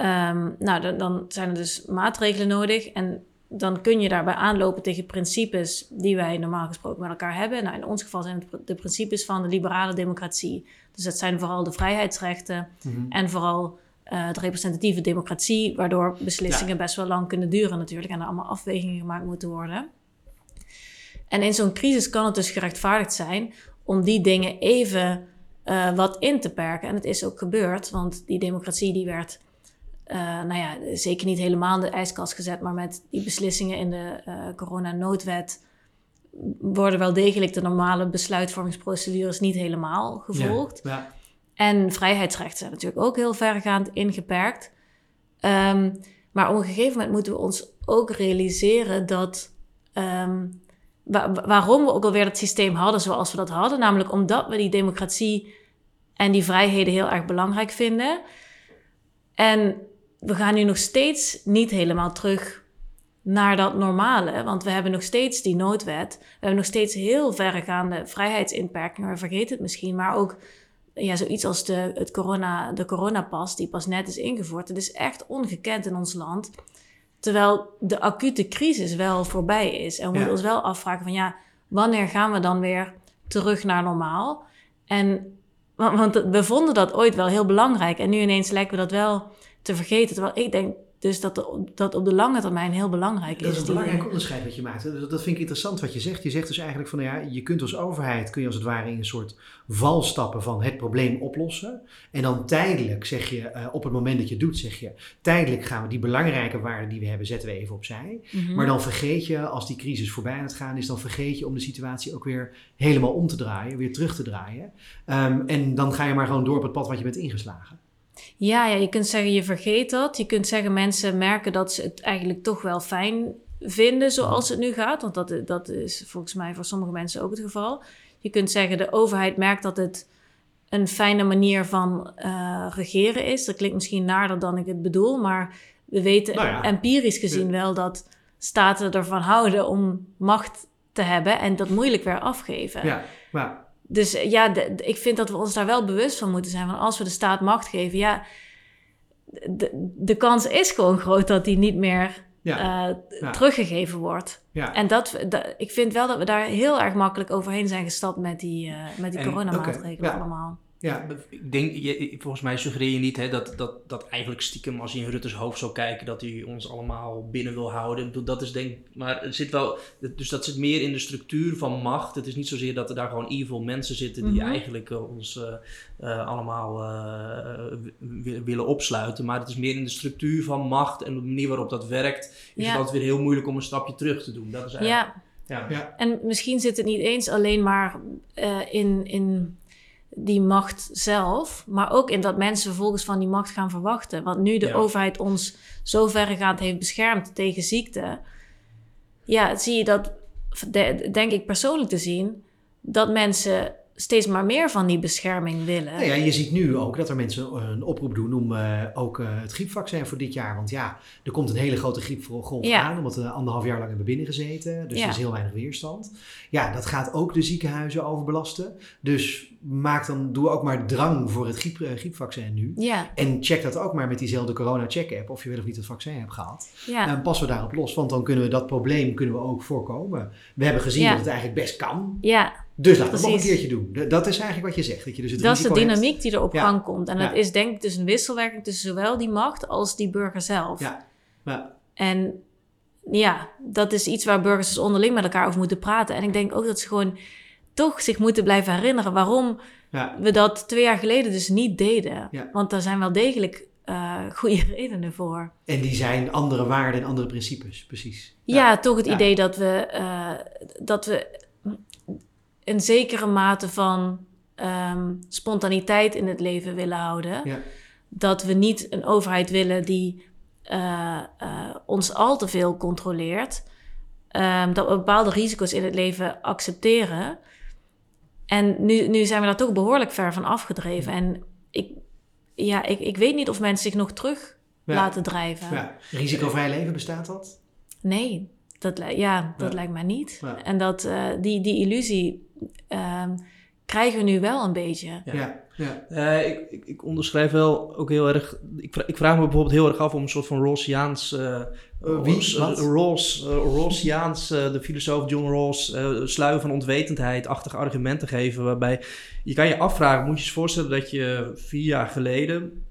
Um, nou, dan, dan, zijn er dus maatregelen nodig. En dan kun je daarbij aanlopen tegen principes die wij normaal gesproken met elkaar hebben. Nou, in ons geval zijn het de principes van de liberale democratie. Dus dat zijn vooral de vrijheidsrechten mm -hmm. en vooral uh, de representatieve democratie, waardoor beslissingen ja. best wel lang kunnen duren natuurlijk en er allemaal afwegingen gemaakt moeten worden. En in zo'n crisis kan het dus gerechtvaardigd zijn om die dingen even uh, wat in te perken. En het is ook gebeurd, want die democratie die werd, uh, nou ja, zeker niet helemaal in de ijskast gezet, maar met die beslissingen in de uh, coronanoodwet worden wel degelijk de normale besluitvormingsprocedures niet helemaal gevolgd. Ja, ja. En vrijheidsrechten zijn natuurlijk ook heel vergaand ingeperkt. Um, maar op een gegeven moment moeten we ons ook realiseren dat um, waarom we ook alweer het systeem hadden zoals we dat hadden. Namelijk omdat we die democratie en die vrijheden heel erg belangrijk vinden. En we gaan nu nog steeds niet helemaal terug naar dat normale. Want we hebben nog steeds die noodwet. We hebben nog steeds heel verregaande vrijheidsinperkingen. We vergeten het misschien, maar ook ja, zoiets als de, het corona, de coronapas, die pas net is ingevoerd. Het is echt ongekend in ons land. Terwijl de acute crisis wel voorbij is. En we moeten ons wel afvragen van ja, wanneer gaan we dan weer terug naar normaal? En want we vonden dat ooit wel heel belangrijk. En nu ineens lijken we dat wel te vergeten. Terwijl ik denk dus dat, de, dat op de lange termijn heel belangrijk is. Dat is een belangrijk onderscheid wat je maakt. Dat, dat vind ik interessant wat je zegt. Je zegt dus eigenlijk van ja, je kunt als overheid, kun je als het ware in een soort val stappen van het probleem oplossen. En dan tijdelijk zeg je, uh, op het moment dat je doet, zeg je, tijdelijk gaan we die belangrijke waarden die we hebben, zetten we even opzij. Mm -hmm. Maar dan vergeet je, als die crisis voorbij aan het gaan is, dan vergeet je om de situatie ook weer helemaal om te draaien, weer terug te draaien. Um, en dan ga je maar gewoon door op het pad wat je bent ingeslagen. Ja, ja, je kunt zeggen je vergeet dat. Je kunt zeggen mensen merken dat ze het eigenlijk toch wel fijn vinden zoals het nu gaat. Want dat, dat is volgens mij voor sommige mensen ook het geval. Je kunt zeggen de overheid merkt dat het een fijne manier van uh, regeren is. Dat klinkt misschien naarder dan ik het bedoel, maar we weten nou ja. empirisch gezien wel dat staten ervan houden om macht te hebben en dat moeilijk weer afgeven. Ja, maar dus ja, de, de, ik vind dat we ons daar wel bewust van moeten zijn. Want als we de staat macht geven, ja, de, de kans is gewoon groot dat die niet meer ja. Uh, ja. teruggegeven wordt. Ja. En dat, dat, ik vind wel dat we daar heel erg makkelijk overheen zijn gestapt met die, uh, met die coronamaatregelen okay. allemaal. Ja, ik denk, je, volgens mij suggereer je niet hè, dat, dat, dat eigenlijk stiekem, als je in Rutte's hoofd zou kijken, dat hij ons allemaal binnen wil houden. Dat is denk maar het zit wel, dus dat zit meer in de structuur van macht. Het is niet zozeer dat er daar gewoon evil mensen zitten die mm -hmm. eigenlijk uh, ons uh, uh, allemaal willen opsluiten. Maar het is meer in de structuur van macht en de manier waarop dat werkt. Is ja. het altijd weer heel moeilijk om een stapje terug te doen. Dat is eigenlijk, ja. Ja. ja. En misschien zit het niet eens alleen maar in. in die macht zelf, maar ook in dat mensen vervolgens van die macht gaan verwachten. Want nu de ja. overheid ons zo verregaand heeft beschermd tegen ziekte, ja, zie je dat, denk ik persoonlijk te zien, dat mensen steeds maar meer van die bescherming willen. Nou ja, je ziet nu ook dat er mensen een oproep doen om uh, ook uh, het griepvaccin voor dit jaar. Want ja, er komt een hele grote griepgolf ja. aan, omdat we anderhalf jaar lang hebben binnengezeten. Dus ja. er is heel weinig weerstand. Ja, dat gaat ook de ziekenhuizen overbelasten. Dus maak dan, doe ook maar drang voor het griep, uh, griepvaccin nu. Ja. En check dat ook maar met diezelfde corona-check-app of je wel of niet het vaccin hebt gehad. Ja. En passen we daarop los, want dan kunnen we dat probleem kunnen we ook voorkomen. We hebben gezien dat het eigenlijk best kan. Ja. Dus laten we het nog een keertje doen. Dat is eigenlijk wat je zegt. Dat, je dus het dat is de dynamiek hebt. die er op ja. gang komt. En ja. dat is denk ik dus een wisselwerking tussen zowel die macht als die burger zelf. Ja. ja. En ja, dat is iets waar burgers dus onderling met elkaar over moeten praten. En ik denk ook dat ze gewoon toch zich moeten blijven herinneren waarom Ja. we dat twee jaar geleden dus niet deden. Want daar zijn wel degelijk eh, goede redenen voor. En die zijn andere waarden en andere principes, precies. Ja, toch het Ja. idee dat we, eh, dat we een zekere mate van ehm, spontaniteit in het leven willen houden. Ja. Dat we niet een overheid willen die eh, eh, ons al te veel controleert. Ehm, dat we bepaalde risico's in het leven accepteren. En nu, nu zijn we daar toch behoorlijk ver van afgedreven. En ik, ja, ik, ik weet niet of mensen zich nog terug Ja. laten drijven. Ja. Risicovrij leven, bestaat dat? Nee, dat, ja, dat lijkt mij niet. En dat, eh, die, die illusie ehm, krijgen we nu wel een beetje. Ja. Ja. ja. Eh, ik, ik, ik onderschrijf wel ook heel erg. Ik, ik vraag me bijvoorbeeld heel erg af om een soort van Rawlsiaans. wie? Rawls- Rawlsiaans, de filosoof John Rawls, eh sluier van onwetendheid-achtige argumenten geven. Waarbij je kan je afvragen, moet je je voorstellen dat je vier jaar geleden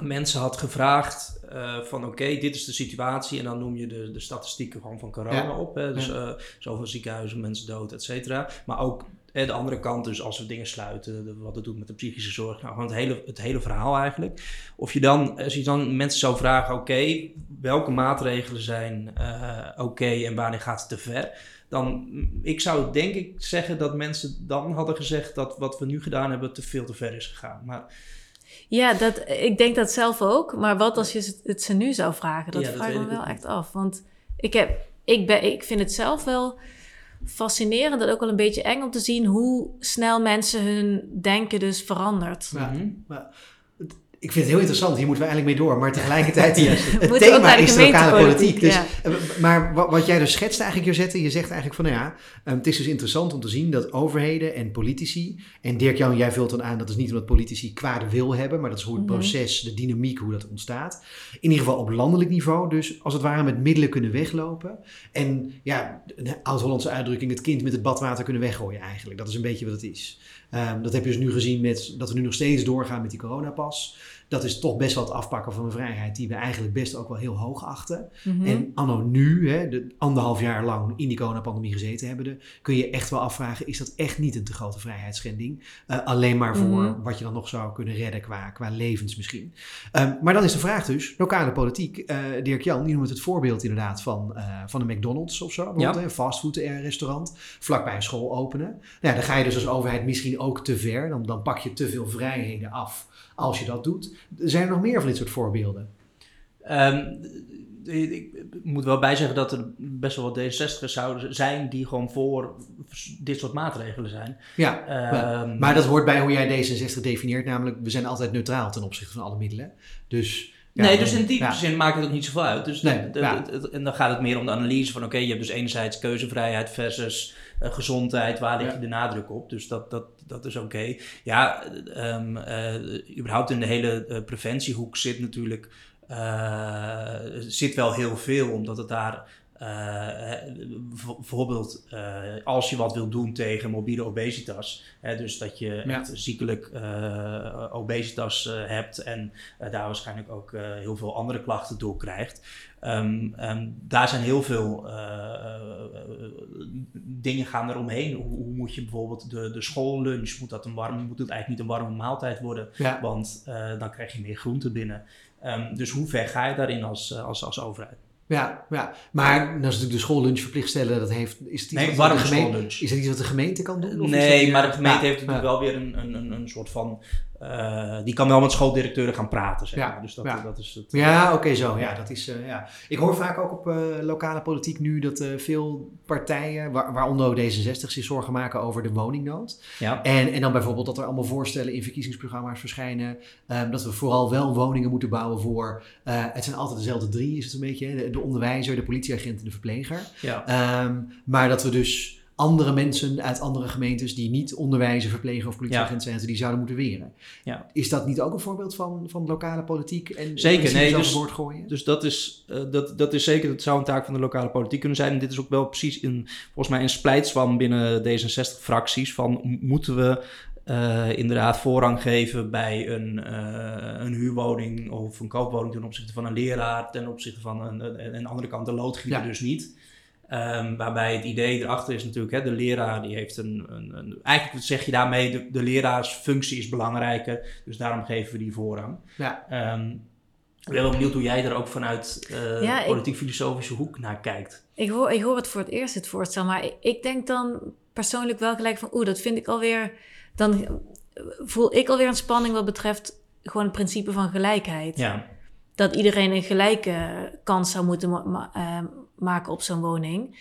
mensen had gevraagd eh, van oké, dit is de situatie. En dan noem je de, de statistieken gewoon van corona Ja. op. Hè? Dus Ja. eh, zoveel ziekenhuizen, mensen dood, et cetera. Maar ook eh, de andere kant, dus als we dingen sluiten, wat het doet met de psychische zorg. Nou, gewoon het hele, het hele verhaal eigenlijk. Of je dan, als je dan mensen zou vragen, oké, welke maatregelen zijn eh, oké en wanneer gaat het te ver? Dan, mm, ik zou denk ik zeggen dat mensen dan hadden gezegd dat wat we nu gedaan hebben te veel te ver is gegaan. Maar Ja, dat, ik denk dat zelf ook. Maar wat als je het- ze nu zou vragen? Dat Ja, dat vraag ik me wel echt af. Want ik, heb, ik, ben, ik vind het zelf wel fascinerend en ook wel een beetje eng om te zien hoe snel mensen hun denken dus verandert. Ja. Maar ik vind het heel interessant, hier moeten we eigenlijk mee door. Maar tegelijkertijd, Ja. het thema is de lokale politiek. Dus, eh, Maar wat, jij dus schetst eigenlijk, Josette, je zegt eigenlijk van, nou ja, eh, het is dus interessant om te zien dat overheden en politici, en Dirk-Jan, jij vult dan aan, dat is niet omdat politici kwade wil hebben, maar dat is hoe het Mhm. proces, de dynamiek, hoe dat ontstaat. In ieder geval op landelijk niveau, dus als het ware met middelen kunnen weglopen. En ja, een oud-Hollandse uitdrukking, het kind met het badwater kunnen weggooien eigenlijk. Dat is een beetje wat het is. Ehm, dat heb je dus nu gezien met dat we nu nog steeds doorgaan met die coronapas. Dat is toch best wel het afpakken van een vrijheid die we eigenlijk best ook wel heel hoog achten. Mhm. En anno nu, hè, de anderhalf jaar lang in die coronapandemie gezeten hebben, kun je echt wel afvragen, is dat echt niet een te grote vrijheidsschending? Eh, alleen maar voor Mhm. wat je dan nog zou kunnen redden qua, qua levens misschien. Ehm, maar dan is de vraag dus, lokale politiek, eh, Dirk-Jan, die noemt het voorbeeld inderdaad van, eh, van een McDonald's of zo, bijvoorbeeld, Ja. een fastfood restaurant, vlakbij een school openen. Nou, ja, dan ga je dus als overheid misschien ook te ver, dan, dan pak je te veel vrijheden af als je dat doet. Zijn er nog meer van dit soort voorbeelden? Ehm, ik moet wel bijzeggen dat er best wel wat D66'ers zouden zijn die gewoon voor dit soort maatregelen zijn. Ja. Ehm, Maar dat hoort bij hoe jij D66 definieert, namelijk we zijn altijd neutraal ten opzichte van alle middelen. Dus, ja, nee, dus in die ja. zin maakt het ook niet zoveel uit. Dus Nee, ja. en dan gaat het meer om de analyse van... oké, je hebt dus enerzijds keuzevrijheid versus eh, gezondheid. Waar leg je Ja. de nadruk op? Dus dat, dat, dat is oké. Ja, ehm, eh, überhaupt in de hele eh, preventiehoek zit natuurlijk... zit wel heel veel, omdat het daar... bijvoorbeeld als je wat wil doen tegen mobiele obesitas, hè, dus dat je Ja. echt ziekelijk obesitas hebt en daar waarschijnlijk ook heel veel andere klachten door krijgt. Ehm, ehm, daar zijn heel veel eh, eh, dingen gaan eromheen. Hoe, hoe moet je bijvoorbeeld de, de schoollunch, moet, dat een warme, moet het eigenlijk niet een warme maaltijd worden? Ja. Want eh, dan krijg je meer groente binnen. Ehm, dus hoe ver ga je daarin als, als, als overheid? Ja, ja, maar dat is natuurlijk de schoollunch verplicht stellen. Dat heeft, is het iets Nee, wat warme de gemeente, schoollunch. Is dat iets wat de gemeente kan doen? Of Nee, maar de gemeente Ja, heeft natuurlijk wel weer een, een, een, een soort van... eh, die kan wel met schooldirecteuren gaan praten, zeg Ja, maar. Dus dat, ja. dat is het. Ja, oké, zo. Ja, dat is, eh, ja. Ik hoor vaak ook op eh, lokale politiek nu dat eh, veel partijen, waar- waaronder ook D66, zich zorgen maken over de woningnood. Ja. En, en dan bijvoorbeeld dat er allemaal voorstellen in verkiezingsprogramma's verschijnen. ehm, dat we vooral wel woningen moeten bouwen voor. eh, het zijn altijd dezelfde drie, is het een beetje. hè, De, de onderwijzer, de politieagent en de verpleger. Ja. Ehm, maar dat we dus andere mensen uit andere gemeentes die niet onderwijzer, verpleger of politieagent zijn, die zouden moeten weren. Ja. Is dat niet ook een voorbeeld van, van lokale politiek? En Zeker, nee, dus- overboord gooien? Dus dat is, eh, dat, dat is zeker, dat zou een taak van de lokale politiek kunnen zijn. En dit is ook wel precies in, volgens mij een splijtswam binnen D66-fracties. Van moeten we eh, inderdaad voorrang geven bij een, eh, een huurwoning of een koopwoning ten opzichte van een leraar, ten opzichte van een, een, een andere kant de loodgieter Ja. dus niet. Ehm, waarbij het idee erachter is natuurlijk, hè, de leraar die heeft een, een, een Eigenlijk zeg je daarmee, de, de leraarsfunctie is belangrijker. Dus daarom geven we die voorrang. Ja. Ehm, ik ben wel benieuwd hoe jij er ook vanuit uh, Ja, ik- politiek-filosofische hoek naar kijkt. Ik hoor, ik hoor het voor het eerst, het voorstel. Maar ik, ik denk dan persoonlijk wel gelijk van... Oeh, dat vind ik alweer... Dan voel ik alweer een spanning wat betreft gewoon het principe van gelijkheid. Ja, Dat iedereen een gelijke kans zou moeten eh, maken op zo'n woning.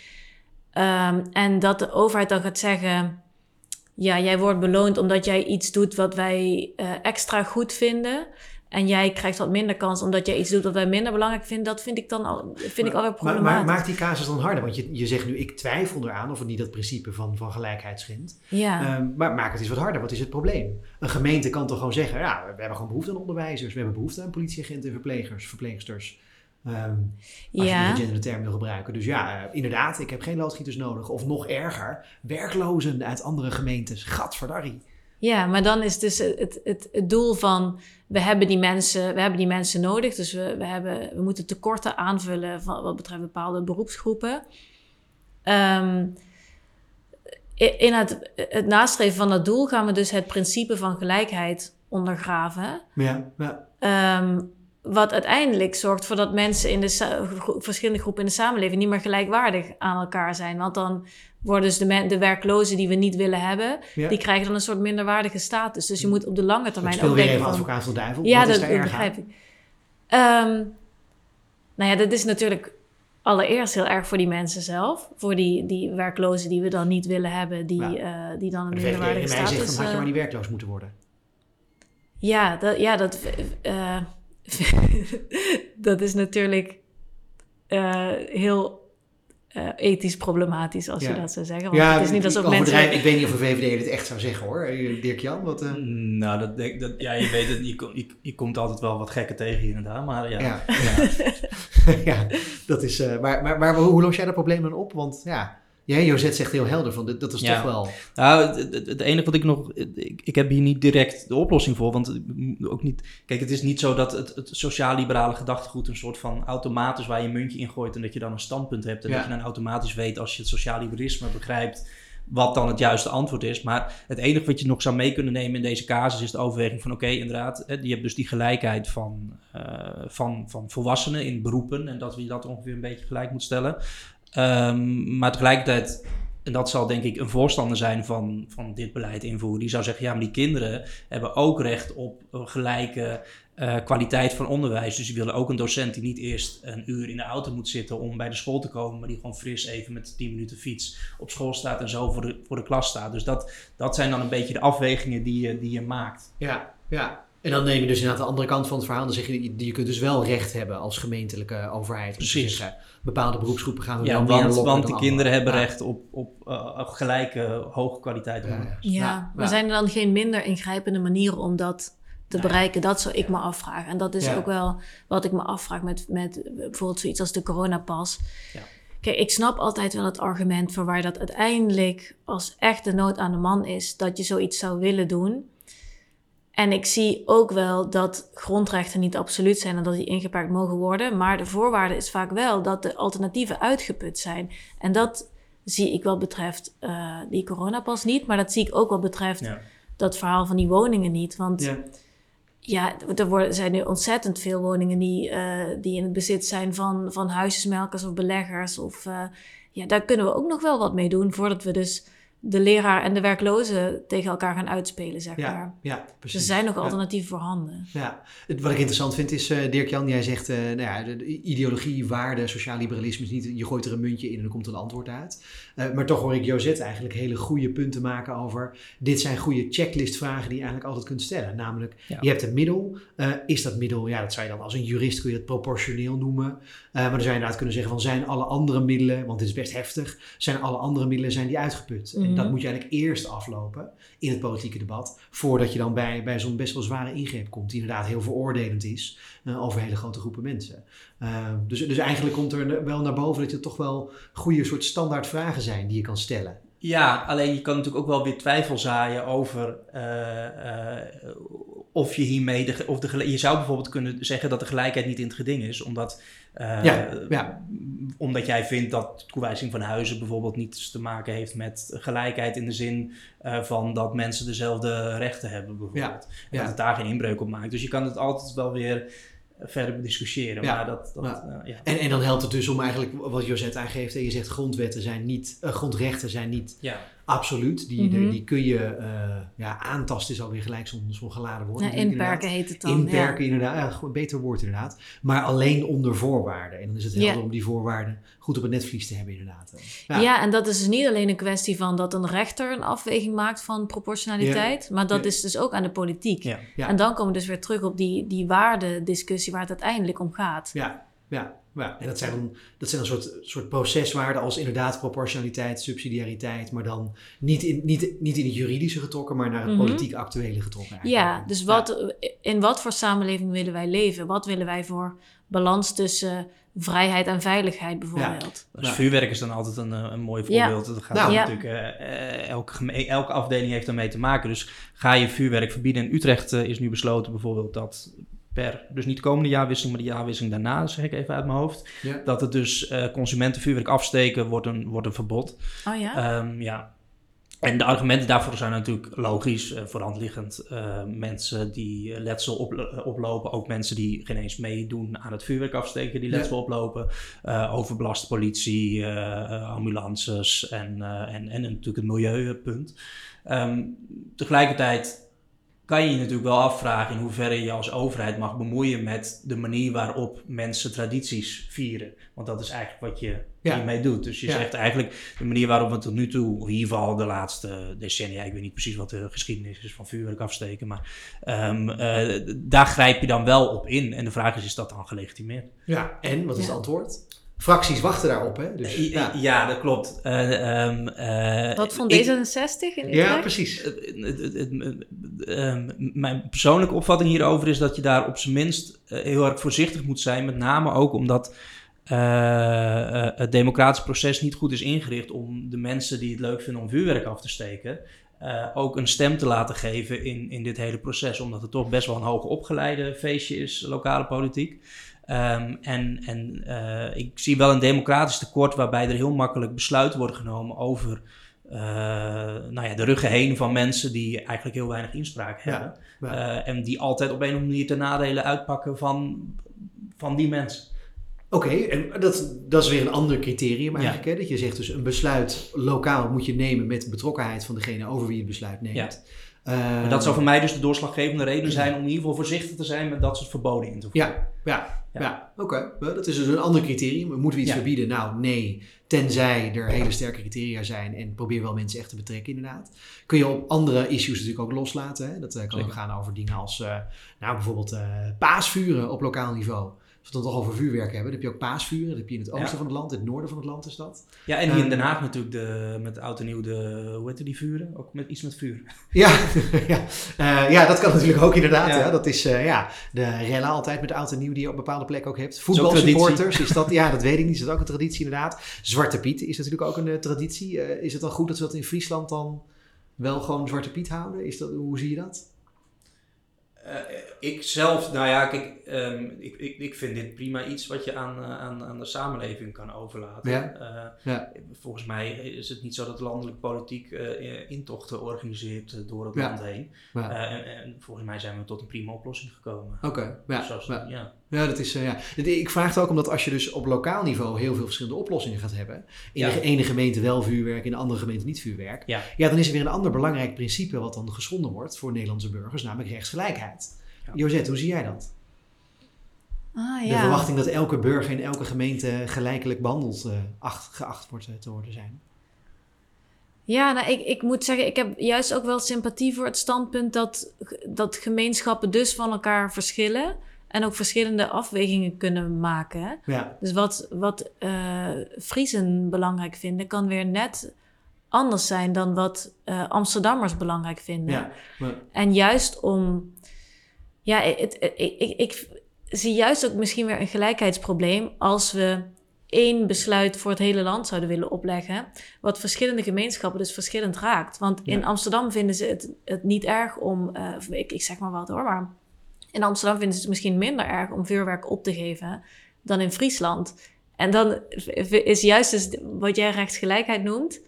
Ehm, en dat de overheid dan gaat zeggen... Ja, jij wordt beloond omdat jij iets doet wat wij eh, extra goed vinden... En jij krijgt wat minder kans omdat jij iets doet wat wij minder belangrijk vinden. Dat vind ik dan al, vind ik alweer Maar, problematisch. maar maakt die casus dan harder? Want je, je zegt nu, ik twijfel eraan of het niet dat principe van, van gelijkheid schendt. ja. Ehm, maar maak het eens wat harder. Wat is het probleem? Een gemeente kan toch gewoon zeggen, ja, we hebben gewoon behoefte aan onderwijzers. We hebben behoefte aan politieagenten en verplegers, verpleegsters. Ehm, als je ja. de genderde term wil gebruiken. Dus ja, eh, inderdaad, ik heb geen loodgieters nodig. Of nog erger, werklozen uit andere gemeentes. Gadverdarrie. Ja, maar dan is dus het, het, het doel van we hebben die mensen, we hebben die mensen nodig. Dus we, we, hebben, we moeten tekorten aanvullen van, wat betreft bepaalde beroepsgroepen. Ehm, i- in het, het nastreven van dat doel gaan we dus het principe van gelijkheid ondergraven. Ja, ja. Ehm, wat uiteindelijk zorgt voor dat mensen in de verschillende groepen in de samenleving niet meer gelijkwaardig aan elkaar zijn. Want dan worden dus de, de werklozen die we niet willen hebben, ja. die krijgen dan een soort minderwaardige status. Dus je moet op de lange ik termijn speel weer denken even van... advocaat van duivel. Ja, dat, dat begrijp ik. Ehm, nou ja, dat is natuurlijk allereerst heel erg voor die mensen zelf. Voor die, die werklozen die we dan niet willen hebben, die, Ja. eh, die dan een de minderwaardige in mij zegt, status... dan had je eh, maar niet werkloos moeten worden. Ja, dat, ja, dat, eh, dat is natuurlijk heel eh, ethisch problematisch als Ja. je dat zou zeggen. Want het is niet alsof ik mensen... Ik weet niet of een VVD dit echt zou zeggen hoor. Eh, Dirk-Jan, wat... eh, nou, dat, dat, ja je weet het, je, kom- je, je komt altijd wel wat gekken tegen hier en daar, maar ja. Ja, ja, dat is. eh, maar, maar, maar hoe los jij dat probleem dan op? Want ja, jij, Josette zegt heel helder van dat is Ja. toch wel. Nou, het, het, het enige wat ik nog. Ik, ik heb hier niet direct de oplossing voor. Want ook niet. Kijk, het is niet zo dat het, het sociaal-liberale gedachtegoed een soort van automatisch waar je een muntje in gooit en dat je dan een standpunt hebt. En Ja. dat je dan automatisch weet als je het sociaal-liberalisme begrijpt. Wat dan het juiste antwoord is. Maar het enige wat je nog zou mee kunnen nemen in deze casus is de overweging van: oké, inderdaad, je hebt dus die gelijkheid van, eh, van, van volwassenen in beroepen. En dat we dat ongeveer een beetje gelijk moet stellen. Ehm, maar tegelijkertijd en dat zal denk ik een voorstander zijn van, van dit beleid invoeren. Die zou zeggen, ja, maar die kinderen hebben ook recht op gelijke eh, kwaliteit van onderwijs. Dus die willen ook een docent die niet eerst een uur in de auto moet zitten om bij de school te komen, maar die gewoon fris even met 10 minuten fiets op school staat en zo voor de, voor de klas staat. Dus dat, dat zijn dan een beetje de afwegingen die je, die je maakt. Ja, ja. En dan neem je dus inderdaad de andere kant van het verhaal. Dan zeg je, je- je kunt dus wel recht hebben als gemeentelijke overheid. Precies. zeggen, bepaalde beroepsgroepen gaan we Ja, wel meer want, want de kinderen hebben Ja. recht op, op eh, op gelijke hoge kwaliteit Ja, onderwijs. ja. Ja, maar ja. zijn er dan geen minder ingrijpende manieren om dat te bereiken? Dat zou ik me afvragen. En dat is Ja. ook wel wat ik me afvraag met, met bijvoorbeeld zoiets als de coronapas. Ja. Kijk, ik snap altijd wel het argument voor waar dat uiteindelijk, als echt de nood aan de man is, dat je zoiets zou willen doen. En ik zie ook wel dat grondrechten niet absoluut zijn en dat die ingeperkt mogen worden. Maar de voorwaarde is vaak wel dat de alternatieven uitgeput zijn. En dat zie ik wat betreft eh, die coronapas niet. Maar dat zie ik ook wat betreft Ja. dat verhaal van die woningen niet. Want ja, Ja. er worden, zijn nu ontzettend veel woningen die, eh, die in het bezit zijn van, van huisjesmelkers of beleggers. Of, eh, ja, daar kunnen we ook nog wel wat mee doen voordat we dus de leraar en de werklozen tegen elkaar gaan uitspelen, zeg Ja, maar. ja, Dus precies. er zijn nog Ja. alternatieven voorhanden. Ja, het- wat ik interessant vind is, eh Dirk-Jan, jij zegt, eh, nou ja, de, de ideologie, waarde, sociaal liberalisme is niet, je gooit er een muntje in en er komt een antwoord uit. Eh, maar toch hoor ik Josette eigenlijk hele goede punten maken over, dit zijn goede checklistvragen die je eigenlijk altijd kunt stellen. Namelijk, Ja. je hebt een middel, eh, is dat middel, ja dat zou je dan als een jurist kun je dat proportioneel noemen. Eh, maar dan zou je inderdaad kunnen zeggen van, zijn alle andere middelen, want dit is best heftig, zijn alle andere middelen, zijn die uitgeput? En Mhm. dat moet je eigenlijk eerst aflopen in het politieke debat, voordat je dan bij, bij zo'n best wel zware ingreep komt, die inderdaad heel veroordelend is eh, over hele grote groepen mensen. Eh, dus, dus eigenlijk komt er wel naar boven dat er toch wel goede soort standaard vragen zijn die je kan stellen. Ja, alleen je kan natuurlijk ook wel weer twijfel zaaien over, eh, eh, of je hiermee, de, of de, je zou bijvoorbeeld kunnen zeggen dat de gelijkheid niet in het geding is, omdat, uh, Ja, ja. omdat jij vindt dat toewijzing van huizen bijvoorbeeld niets te maken heeft met gelijkheid in de zin eh, van dat mensen dezelfde rechten hebben, bijvoorbeeld. En ja. dat het daar geen inbreuk op maakt. Dus je kan het altijd wel weer verder discussiëren. Ja, Maar dat, dat, ja. eh, ja. En, en dan helpt het dus om eigenlijk, wat Josette aangeeft, en je zegt grondwetten zijn niet, eh, grondrechten zijn niet Ja. Absoluut. Die, Mhm. die kun je eh, ja, aantasten, is alweer gelijk zo'n zo'n geladen woord. Ja, inperken heet het dan. Inperken, inderdaad. Ja, gewoon een beter woord inderdaad. Maar alleen onder voorwaarden. En dan is het helder Ja. om die voorwaarden goed op het netvlies te hebben inderdaad. Ja. ja, en dat is dus niet alleen een kwestie van dat een rechter een afweging maakt van proportionaliteit, maar dat is dus ook aan de politiek. En dan komen we dus weer terug op die, die waardediscussie waar het uiteindelijk om gaat. Ja, ja, ja. En dat zijn, dan, dat zijn een soort, soort proceswaarden als inderdaad proportionaliteit, subsidiariteit, maar dan niet in, niet, niet in het juridische getrokken, maar naar het Mhm. politiek actuele getrokken. eigenlijk. Ja, dus wat, in wat voor samenleving willen wij leven? Wat willen wij voor balans tussen vrijheid en veiligheid bijvoorbeeld? Dus Ja. vuurwerk is dan altijd een, eh, een mooi Ja. voorbeeld. Dat gaat Nou. Ja. natuurlijk, eh, eh, elke, geme- elke afdeling heeft daarmee te maken. Dus ga je vuurwerk verbieden. In Utrecht is nu besloten bijvoorbeeld dat per, dus niet de komende jaarwisseling, maar de jaarwisseling daarna, zeg ik even uit mijn hoofd, Ja. dat het dus eh, consumenten vuurwerk afsteken wordt een, wordt een verbod. Oh ja? Ehm, ja. En de argumenten daarvoor zijn natuurlijk logisch, eh, voor de hand liggend. Eh, mensen die eh, letsel op, eh, oplopen, ook mensen die geen eens meedoen aan het vuurwerk afsteken, die Ja. letsel oplopen. Eh overbelaste politie, eh, eh, ambulances en, eh, en, en natuurlijk het milieupunt. Ehm, tegelijkertijd kan je je natuurlijk wel afvragen in hoeverre je als overheid mag bemoeien met de manier waarop mensen tradities vieren. Want dat is eigenlijk wat je Ja. hiermee doet. Dus je Ja. zegt eigenlijk de manier waarop we tot nu toe, in ieder geval de laatste decennia, ik weet niet precies wat de geschiedenis is van vuurwerk afsteken, maar ehm, eh, daar grijp je dan wel op in. En de vraag is, is dat dan gelegitimeerd? Ja, en wat is Ja. het antwoord? Fracties wachten daarop, hè? Dus, ja. ja. dat klopt. Eh, ehm, eh, Wat vond ik- D66 in ja, precies. Ehm, mijn persoonlijke opvatting hierover is dat je daar op zijn minst eh, heel erg voorzichtig moet zijn. Met name ook omdat het democratisch proces niet goed is ingericht om de mensen die het leuk vinden om vuurwerk af te steken. eh, ook een stem te laten geven in, in dit hele proces. Omdat het toch best wel een hoog opgeleide feestje is, lokale politiek. Ehm, en en eh, ik zie wel een democratisch tekort waarbij er heel makkelijk besluiten worden genomen over eh, nou ja, de ruggen heen van mensen die eigenlijk heel weinig inspraak hebben. ja. Eh, en die altijd op een of andere manier ten nadele uitpakken van, van die mensen. Oké, en dat, dat is weer een ander criterium eigenlijk. Hè? Dat je zegt dus een besluit lokaal moet je nemen met betrokkenheid van degene over wie je het besluit neemt. Maar dat zou voor mij dus de doorslaggevende reden zijn om in ieder geval voorzichtig te zijn met dat soort verboden in te voeren. Ja, ja, ja. Ja. oké. Dat is dus een ander criterium. Moeten we iets Ja. verbieden? Nou, nee. Tenzij er hele sterke criteria zijn en probeer wel mensen echt te betrekken, inderdaad. Kun je op andere issues natuurlijk ook loslaten. Hè? Dat eh, kan ook gaan over dingen als, eh, nou bijvoorbeeld eh, paasvuren op lokaal niveau. Als we het dan toch over vuurwerk hebben, dan heb je ook paasvuren. Dat heb je in het oosten Ja. van het land, in het noorden van het land is dat. Ja, en hier in Eh, Den Haag natuurlijk de, met oud en nieuw de, hoe heet die vuren? Ook met iets met vuur. Ja, ja. Eh, ja, dat kan natuurlijk ook inderdaad. Ja. Ja. Dat is eh, ja, de rellen altijd met oud en nieuw die je op bepaalde plekken ook hebt. Voetbalsupporters, is dat, ja, dat weet ik niet. Is dat ook een traditie inderdaad? Zwarte Piet is natuurlijk ook een eh, traditie. Is het dan goed dat we dat in Friesland dan wel gewoon Zwarte Piet houden? Is dat, hoe zie je dat? Eh, ik zelf, nou ja, kijk, ehm, ik, ik, ik vind dit prima iets wat je aan, eh, aan, aan de samenleving kan overlaten. Ja. Eh, Ja. Volgens mij is het niet zo dat de landelijke politiek intochten organiseert door het Ja. land heen. En, en volgens mij zijn we tot een prima oplossing gekomen. Oké, ja, ja. Ja. Dat is, eh, ja. Ik vraag het ook omdat als je dus op lokaal niveau heel veel verschillende oplossingen gaat hebben. In Ja. de ene gemeente wel vuurwerk, in de andere gemeente niet vuurwerk. Ja. ja, dan is er weer een ander belangrijk principe wat dan geschonden wordt voor Nederlandse burgers, namelijk rechtsgelijkheid. Ja. Josette, hoe zie jij dat? Ah, De ja. verwachting dat elke burger in elke gemeente gelijkelijk behandeld eh, acht, geacht wordt eh, te worden zijn. Ja, nou, ik, ik moet zeggen, ik heb juist ook wel sympathie voor het standpunt dat, dat gemeenschappen dus van elkaar verschillen en ook verschillende afwegingen kunnen maken. Ja, Dus wat, wat eh Friesen belangrijk vinden, kan weer net anders zijn dan wat eh, Amsterdammers belangrijk vinden. ja. Maar, En juist om. Ja, het, het- ik, ik, ik zie juist ook misschien weer een gelijkheidsprobleem als we één besluit voor het hele land zouden willen opleggen, wat verschillende gemeenschappen dus verschillend raakt. Want in. Amsterdam vinden ze het, het niet erg om, eh, ik, ik zeg maar wat hoor, maar in Amsterdam vinden ze het misschien minder erg om vuurwerk op te geven dan in Friesland. En dan is juist dus wat jij rechtsgelijkheid noemt,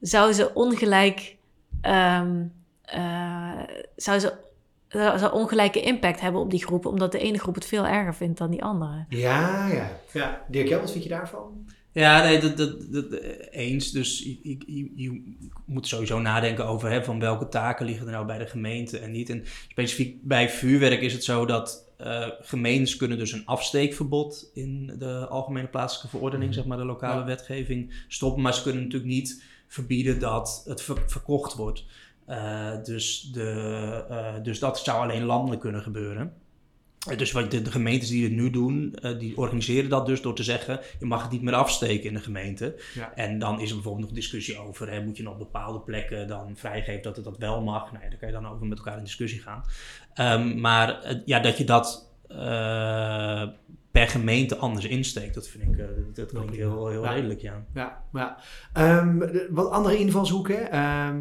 zou ze ongelijk, ehm, eh, zou ze zou ongelijke impact hebben op die groepen, omdat de ene groep het veel erger vindt dan die andere. Ja, ja. ja. Dirk wat vind je daarvan? Ja, nee, dat, dat, dat, eh, eens. Dus je, je, je- je moet sowieso nadenken over hè, van welke taken liggen er nou bij de gemeente en niet. En specifiek bij vuurwerk is het zo dat eh, gemeentes kunnen dus een afsteekverbod in de algemene plaatselijke verordening, zeg maar de lokale Ja. wetgeving, stoppen. Maar ze kunnen natuurlijk niet verbieden dat het ver- verkocht wordt. Eh, dus, de, dus dat zou alleen landelijk kunnen gebeuren. Dus wat de, de gemeentes die het nu doen, eh, die organiseren dat dus door te zeggen: je mag het niet meer afsteken in de gemeente. Ja. En dan is er bijvoorbeeld nog discussie over: hè, moet je nog bepaalde plekken dan vrijgeven dat het dat wel mag? Nou ja, daar kan je dan over met elkaar in discussie gaan. Ehm, maar eh, ja, dat je dat eh, per gemeente anders insteekt, dat vind ik eh, dat, klinkt heel, heel Ja. redelijk, ja. Ja, ja. Ehm, wat andere invalshoeken. Ehm,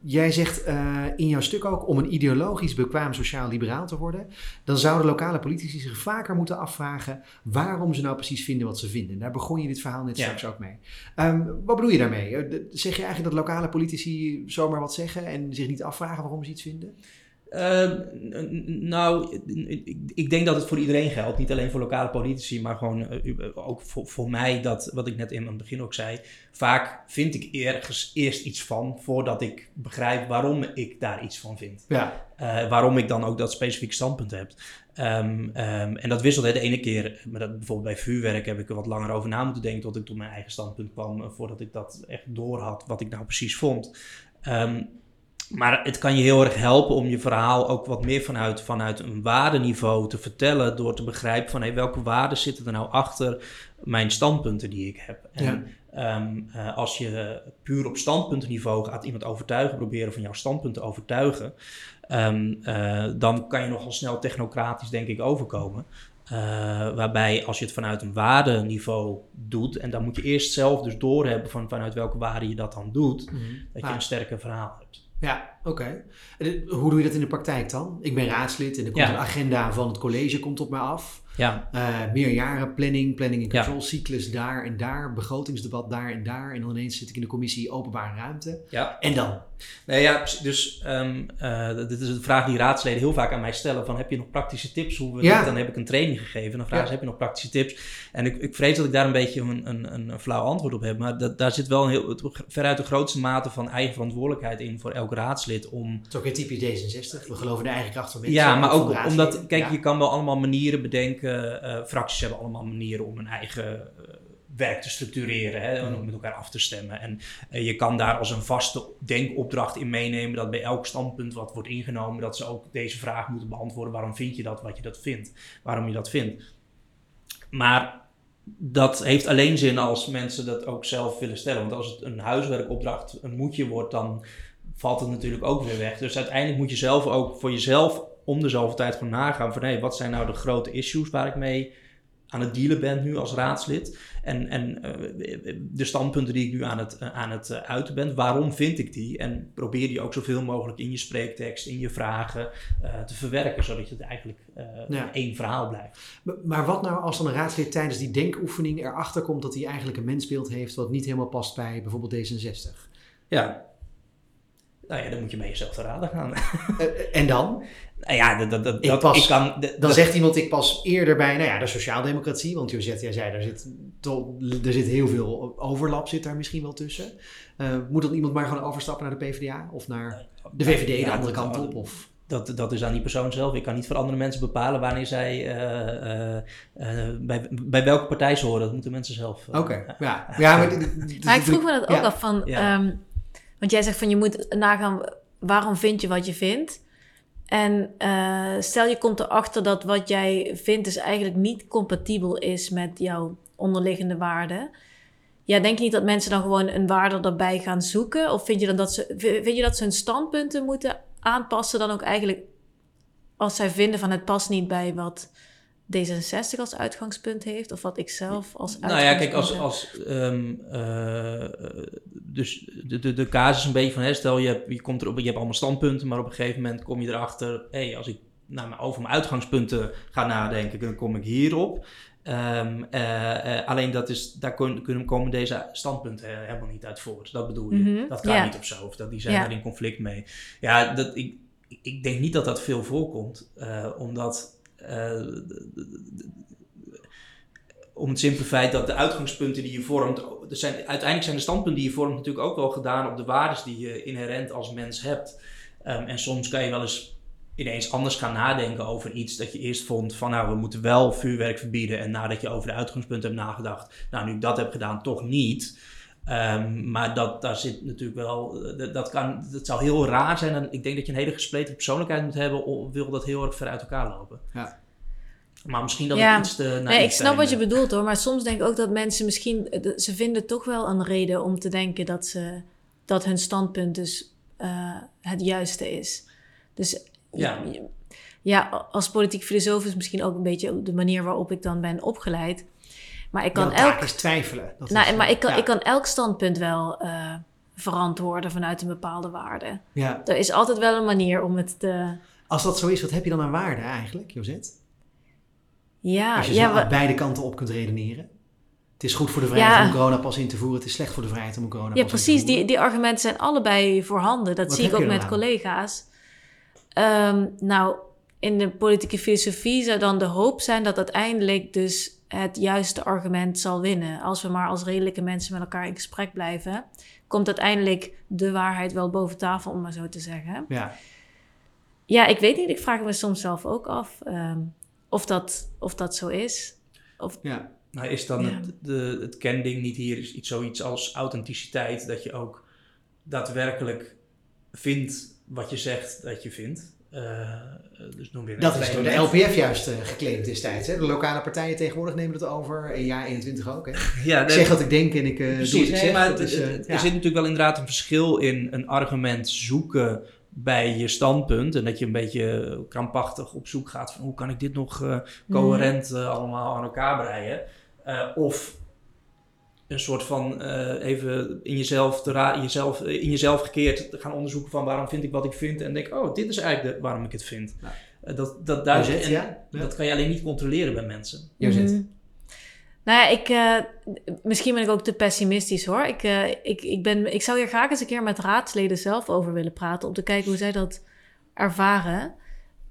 jij zegt eh, in jouw stuk ook om een ideologisch bekwaam sociaal-liberaal te worden, dan zouden lokale politici zich vaker moeten afvragen waarom ze nou precies vinden wat ze vinden. Daar begon je dit verhaal net Ja. straks ook mee. Ehm, wat bedoel je daarmee? Eh, Zeg je eigenlijk dat lokale politici zomaar wat zeggen en zich niet afvragen waarom ze iets vinden? Ehm, nou, ik, denk dat het voor iedereen geldt. Niet alleen voor lokale politici, maar gewoon eh, u- ook voor, voor mij. Dat, wat ik net in het begin ook zei. Vaak vind ik ergens eerst iets van voordat ik begrijp waarom ik daar iets van vind. Ja, Eh, waarom ik dan ook dat specifieke standpunt heb. Ehm, ehm, en dat wisselt hè. de ene keer, maar dat, bijvoorbeeld bij vuurwerk heb ik er wat langer over na moeten denken tot ik tot mijn eigen standpunt kwam, eh, voordat ik dat echt door had wat ik nou precies vond. Ehm, maar het kan je heel erg helpen om je verhaal ook wat meer vanuit, vanuit een waardeniveau te vertellen, door te begrijpen van hey, welke waarden zitten er nou achter mijn standpunten die ik heb. En, Ja. Ehm, eh, als je puur op standpuntenniveau gaat iemand overtuigen, proberen van jouw standpunt te overtuigen, ehm, eh, dan kan je nogal snel technocratisch, denk ik, overkomen. Eh, waarbij als je het vanuit een waardeniveau doet, en dan moet je eerst zelf dus doorhebben van vanuit welke waarde je dat dan doet, dat je Ah. een sterker verhaal hebt. Ja, oké. Hoe doe je dat in de praktijk dan? Ik ben raadslid en er komt Ja. een agenda van het college komt op mij af. Ja, Eh meerjarenplanning, planning en Ja. control, cyclus daar en daar, begrotingsdebat daar en daar. En dan ineens zit ik in de commissie openbare ruimte. ja. En dan? Nee, ja, dus ehm, eh, dit is een vraag die raadsleden heel vaak aan mij stellen: van heb je nog praktische tips? Hoe we Ja. dit? Dan heb ik een training gegeven. Dan vragen ze: heb je nog praktische tips? En ik, ik vrees dat ik daar een beetje een, een, een, flauw antwoord op heb. Maar dat, daar zit wel een heel, veruit de grootste mate van eigen verantwoordelijkheid in voor elk raadslid om Het is ook weer typisch D66. We geloven in de eigen kracht van mensen. Ja, maar ook omdat, kijk, Ja. je kan wel allemaal manieren bedenken. eh, fracties hebben allemaal manieren om hun eigen eh, werk te structureren hè, en Mhm. om met elkaar af te stemmen. En eh, je kan daar als een vaste denkopdracht in meenemen dat bij elk standpunt wat wordt ingenomen, dat ze ook deze vraag moeten beantwoorden. Waarom vind je dat wat je dat vindt? Waarom je dat vindt? Maar dat heeft alleen zin als mensen dat ook zelf willen stellen. Want als het een huiswerkopdracht, een moetje wordt, dan valt het natuurlijk ook weer weg. Dus uiteindelijk moet je zelf ook voor jezelf om de zoveel tijd gewoon nagaan van hé, wat zijn nou de grote issues waar ik mee aan het dealen ben nu als raadslid. En, en eh, de standpunten die ik nu aan het, eh, aan het eh, uiten ben, waarom vind ik die? En probeer die ook zoveel mogelijk in je spreektekst, in je vragen te verwerken, zodat je het eigenlijk Ja. één verhaal blijft. Maar- Maar wat nou als dan een raadslid tijdens die denkoefening erachter komt dat hij eigenlijk een mensbeeld heeft wat niet helemaal past bij bijvoorbeeld D66? Ja. Nou ja, dan moet je bij jezelf te raden gaan. Eh, en dan? nou ja, dat, dat, dat, Ik dat- pas- ik kan... dat- Dan zegt iemand, ik pas eerder bij nou ja, de sociaaldemocratie. Want Josette, jij zei, daar zit, er zit heel veel overlap zit daar misschien wel tussen. Eh, moet dan iemand maar gewoon overstappen naar de PvdA? Of naar de VVD de andere dat- kant op? Of? Dat, dat is aan die persoon zelf. Ik kan niet voor andere mensen bepalen wanneer zij eh, eh, eh, bij, bij welke partij ze horen. Dat moeten mensen zelf. Oké, ja. ja maar, ik vroeg me dat ook ja. af van, Ja. Want jij zegt van je moet nagaan waarom vind je wat je vindt. En eh, stel je komt erachter dat wat jij vindt dus eigenlijk niet compatibel is met jouw onderliggende waarden. Ja, denk je niet dat mensen dan gewoon een waarde erbij gaan zoeken? Of vind je dan dat ze, vind je dat ze hun standpunten moeten aanpassen dan ook eigenlijk als zij vinden van het past niet bij wat D66 als uitgangspunt heeft, of wat ik zelf als Nou ja, kijk, als, als ehm, eh, dus de, de, de casus een beetje van, hè, stel je, hebt, je, komt erop, je hebt allemaal standpunten, maar op een gegeven moment kom je erachter, hé, hey, als ik nou, maar over mijn uitgangspunten ga nadenken, dan kom ik hierop. Eh, alleen dat is, daar kun- kunnen, komen deze standpunten helemaal niet uit voort. Dat bedoel je. Mhm, Dat kan ja. niet of zo. Of dat die zijn Ja. daar in conflict mee. Ja, dat, ik, ik denk niet dat dat veel voorkomt. omdat om het simpele feit dat de uitgangspunten die je vormt, zijn, uiteindelijk zijn de standpunten die je vormt natuurlijk ook wel gedaan op de waarden die je inherent als mens hebt. Ehm, en soms kan je wel eens ineens anders gaan nadenken over iets dat je eerst vond van nou we moeten wel vuurwerk verbieden en nadat je over de uitgangspunten hebt nagedacht, nou nu ik dat heb gedaan toch niet. Ehm, maar dat, daar zit natuurlijk wel, eh, dat, dat, kan, dat zou heel raar zijn en ik denk dat je een hele gespleten persoonlijkheid moet hebben, of wil dat heel erg ver uit elkaar lopen. Ja. Maar misschien dat Ja. het iets te Nee, ik snap wat je eh. bedoelt hoor, maar soms denk ik ook dat mensen misschien, eh, ze vinden toch wel een reden om te denken dat, ze, dat hun standpunt dus eh, het juiste is. Dus ja. ja, als politiek filosoof is misschien ook een beetje de manier waarop ik dan ben opgeleid. Maar ik kan Jouw elk, is twijfelen. Dat nou, is, maar ik kan, ja. ik kan elk standpunt wel eh, verantwoorden vanuit een bepaalde waarde. Ja. Er is altijd wel een manier om het te. Als dat zo is, wat heb je dan aan waarde eigenlijk, Josette? Ja, Als je ja, zo wa- aan beide kanten op kunt redeneren. Het is goed voor de vrijheid Ja. om een coronapas in te voeren. Het is slecht voor de vrijheid om coronapas Ja, in te precies. voeren. Die, die argumenten zijn allebei voorhanden. Dat Wat zie ik ook met collega's. Ehm, nou, in de politieke filosofie zou dan de hoop zijn dat uiteindelijk dus het juiste argument zal winnen. Als we maar als redelijke mensen met elkaar in gesprek blijven, komt uiteindelijk de waarheid wel boven tafel, om maar zo te zeggen. Ja. Ja, ik weet niet. Ik vraag me soms zelf ook af ehm, of, dat, of dat zo is. ja. Nou, is dan Ja. het, de, het kending niet hier is iets, zoiets als authenticiteit, dat je ook daadwerkelijk vindt wat je zegt dat je vindt? Eh, dus noem weer een Dat is door de. LPF juist eh, geclaimd destijds. Hè? De lokale partijen tegenwoordig nemen het over. En ja, 21 ook. Hè? Ja, Ik zeg wat ik denk en ik eh ik zeg. maar het- is, eh, ja. er zit natuurlijk wel inderdaad een verschil in een argument zoeken bij je standpunt. En dat je een beetje krampachtig op zoek gaat van hoe kan ik dit nog eh, coherent eh, allemaal aan elkaar breien. Eh, of een soort van eh, even in jezelf, te ra- jezelf, eh, in jezelf gekeerd te gaan onderzoeken van waarom vind ik wat ik vind. En denk, oh, dit is eigenlijk de, waarom ik het vind. Ja. Eh, dat, dat, daar, ja? Ja. dat kan je alleen niet controleren bij mensen. Josette. Mhm. Nou ja, ik, eh, misschien ben ik ook te pessimistisch hoor. Ik, eh, ik, ik, ben, ik zou hier graag eens een keer met raadsleden zelf over willen praten. Om te kijken hoe zij dat ervaren.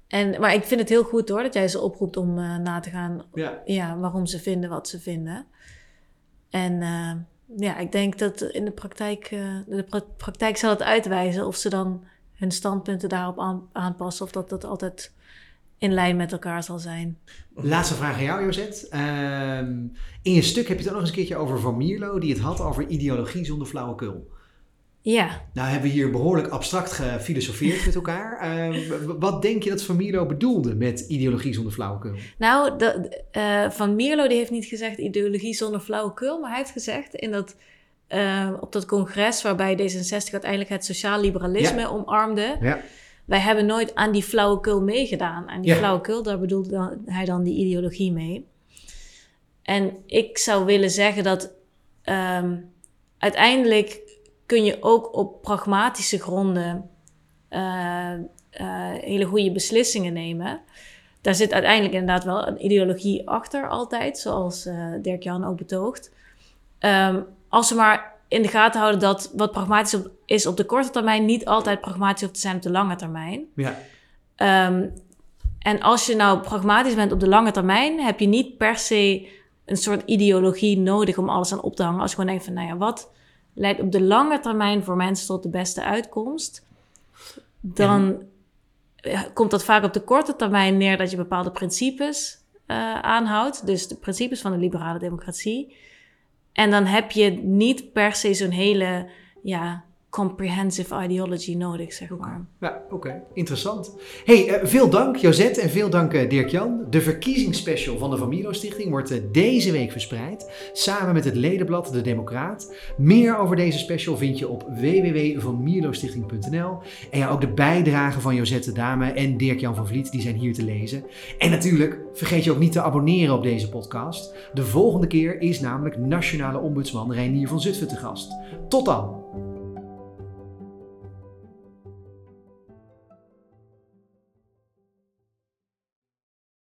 En, maar ik vind het heel goed hoor dat jij ze oproept om eh, na te gaan Ja. ja, waarom ze vinden wat ze vinden. En eh, ja, ik denk dat in de praktijk, eh, de pra- praktijk zal het uitwijzen of ze dan hun standpunten daarop aan, aanpassen. Of dat dat altijd in lijn met elkaar zal zijn. Laatste vraag aan jou, Josette. Ehm, in je stuk heb je het ook nog eens een keertje over Van Mierlo, die het had over ideologie zonder flauwekul. Ja, Nou hebben we hier behoorlijk abstract gefilosofeerd met elkaar. W- wat denk je dat Van Mierlo bedoelde met ideologie zonder flauwekul? Nou, eh, Van Mierlo die heeft niet gezegd ideologie zonder flauwekul, maar hij heeft gezegd in dat, eh, op dat congres waarbij D66 uiteindelijk het sociaal liberalisme omarmde. Ja. Wij hebben nooit aan die flauwekul meegedaan. Aan die Ja. flauwekul, daar bedoelde dan- hij dan die ideologie mee. En ik zou willen zeggen dat ehm, uiteindelijk kun je ook op pragmatische gronden eh, eh, hele goede beslissingen nemen. Daar zit uiteindelijk inderdaad wel een ideologie achter altijd, zoals eh Dirk-Jan ook betoogt. Ehm, als we maar in de gaten houden dat wat pragmatisch op- is op de korte termijn niet altijd pragmatisch hoeft te zijn op de lange termijn. Ja. Ehm, en als je nou pragmatisch bent op de lange termijn, heb je niet per se een soort ideologie nodig om alles aan op te hangen. Als je gewoon denkt van, nou ja, wat leidt op de lange termijn voor mensen tot de beste uitkomst? Dan komt dat vaak op de korte termijn neer dat je bepaalde principes eh, aanhoudt. Dus de principes van de liberale democratie. En dan heb je niet per se zo'n hele ja, comprehensive ideology nodig, zeg maar. Ja, oké. Interessant. hey, uh, veel dank Josette en veel dank uh, Dirk-Jan. De verkiezingsspecial van de Van Stichting wordt uh, deze week verspreid, samen met het ledenblad De Democraat. Meer over deze special vind je op www.vanmilostichting.nl. En ja, ook de bijdragen van Josette Dame en Dirk-Jan van Vliet, die zijn hier te lezen. En natuurlijk, vergeet je ook niet te abonneren op deze podcast. De volgende keer is namelijk Nationale Ombudsman Reinier van Zutphen te gast. Tot dan!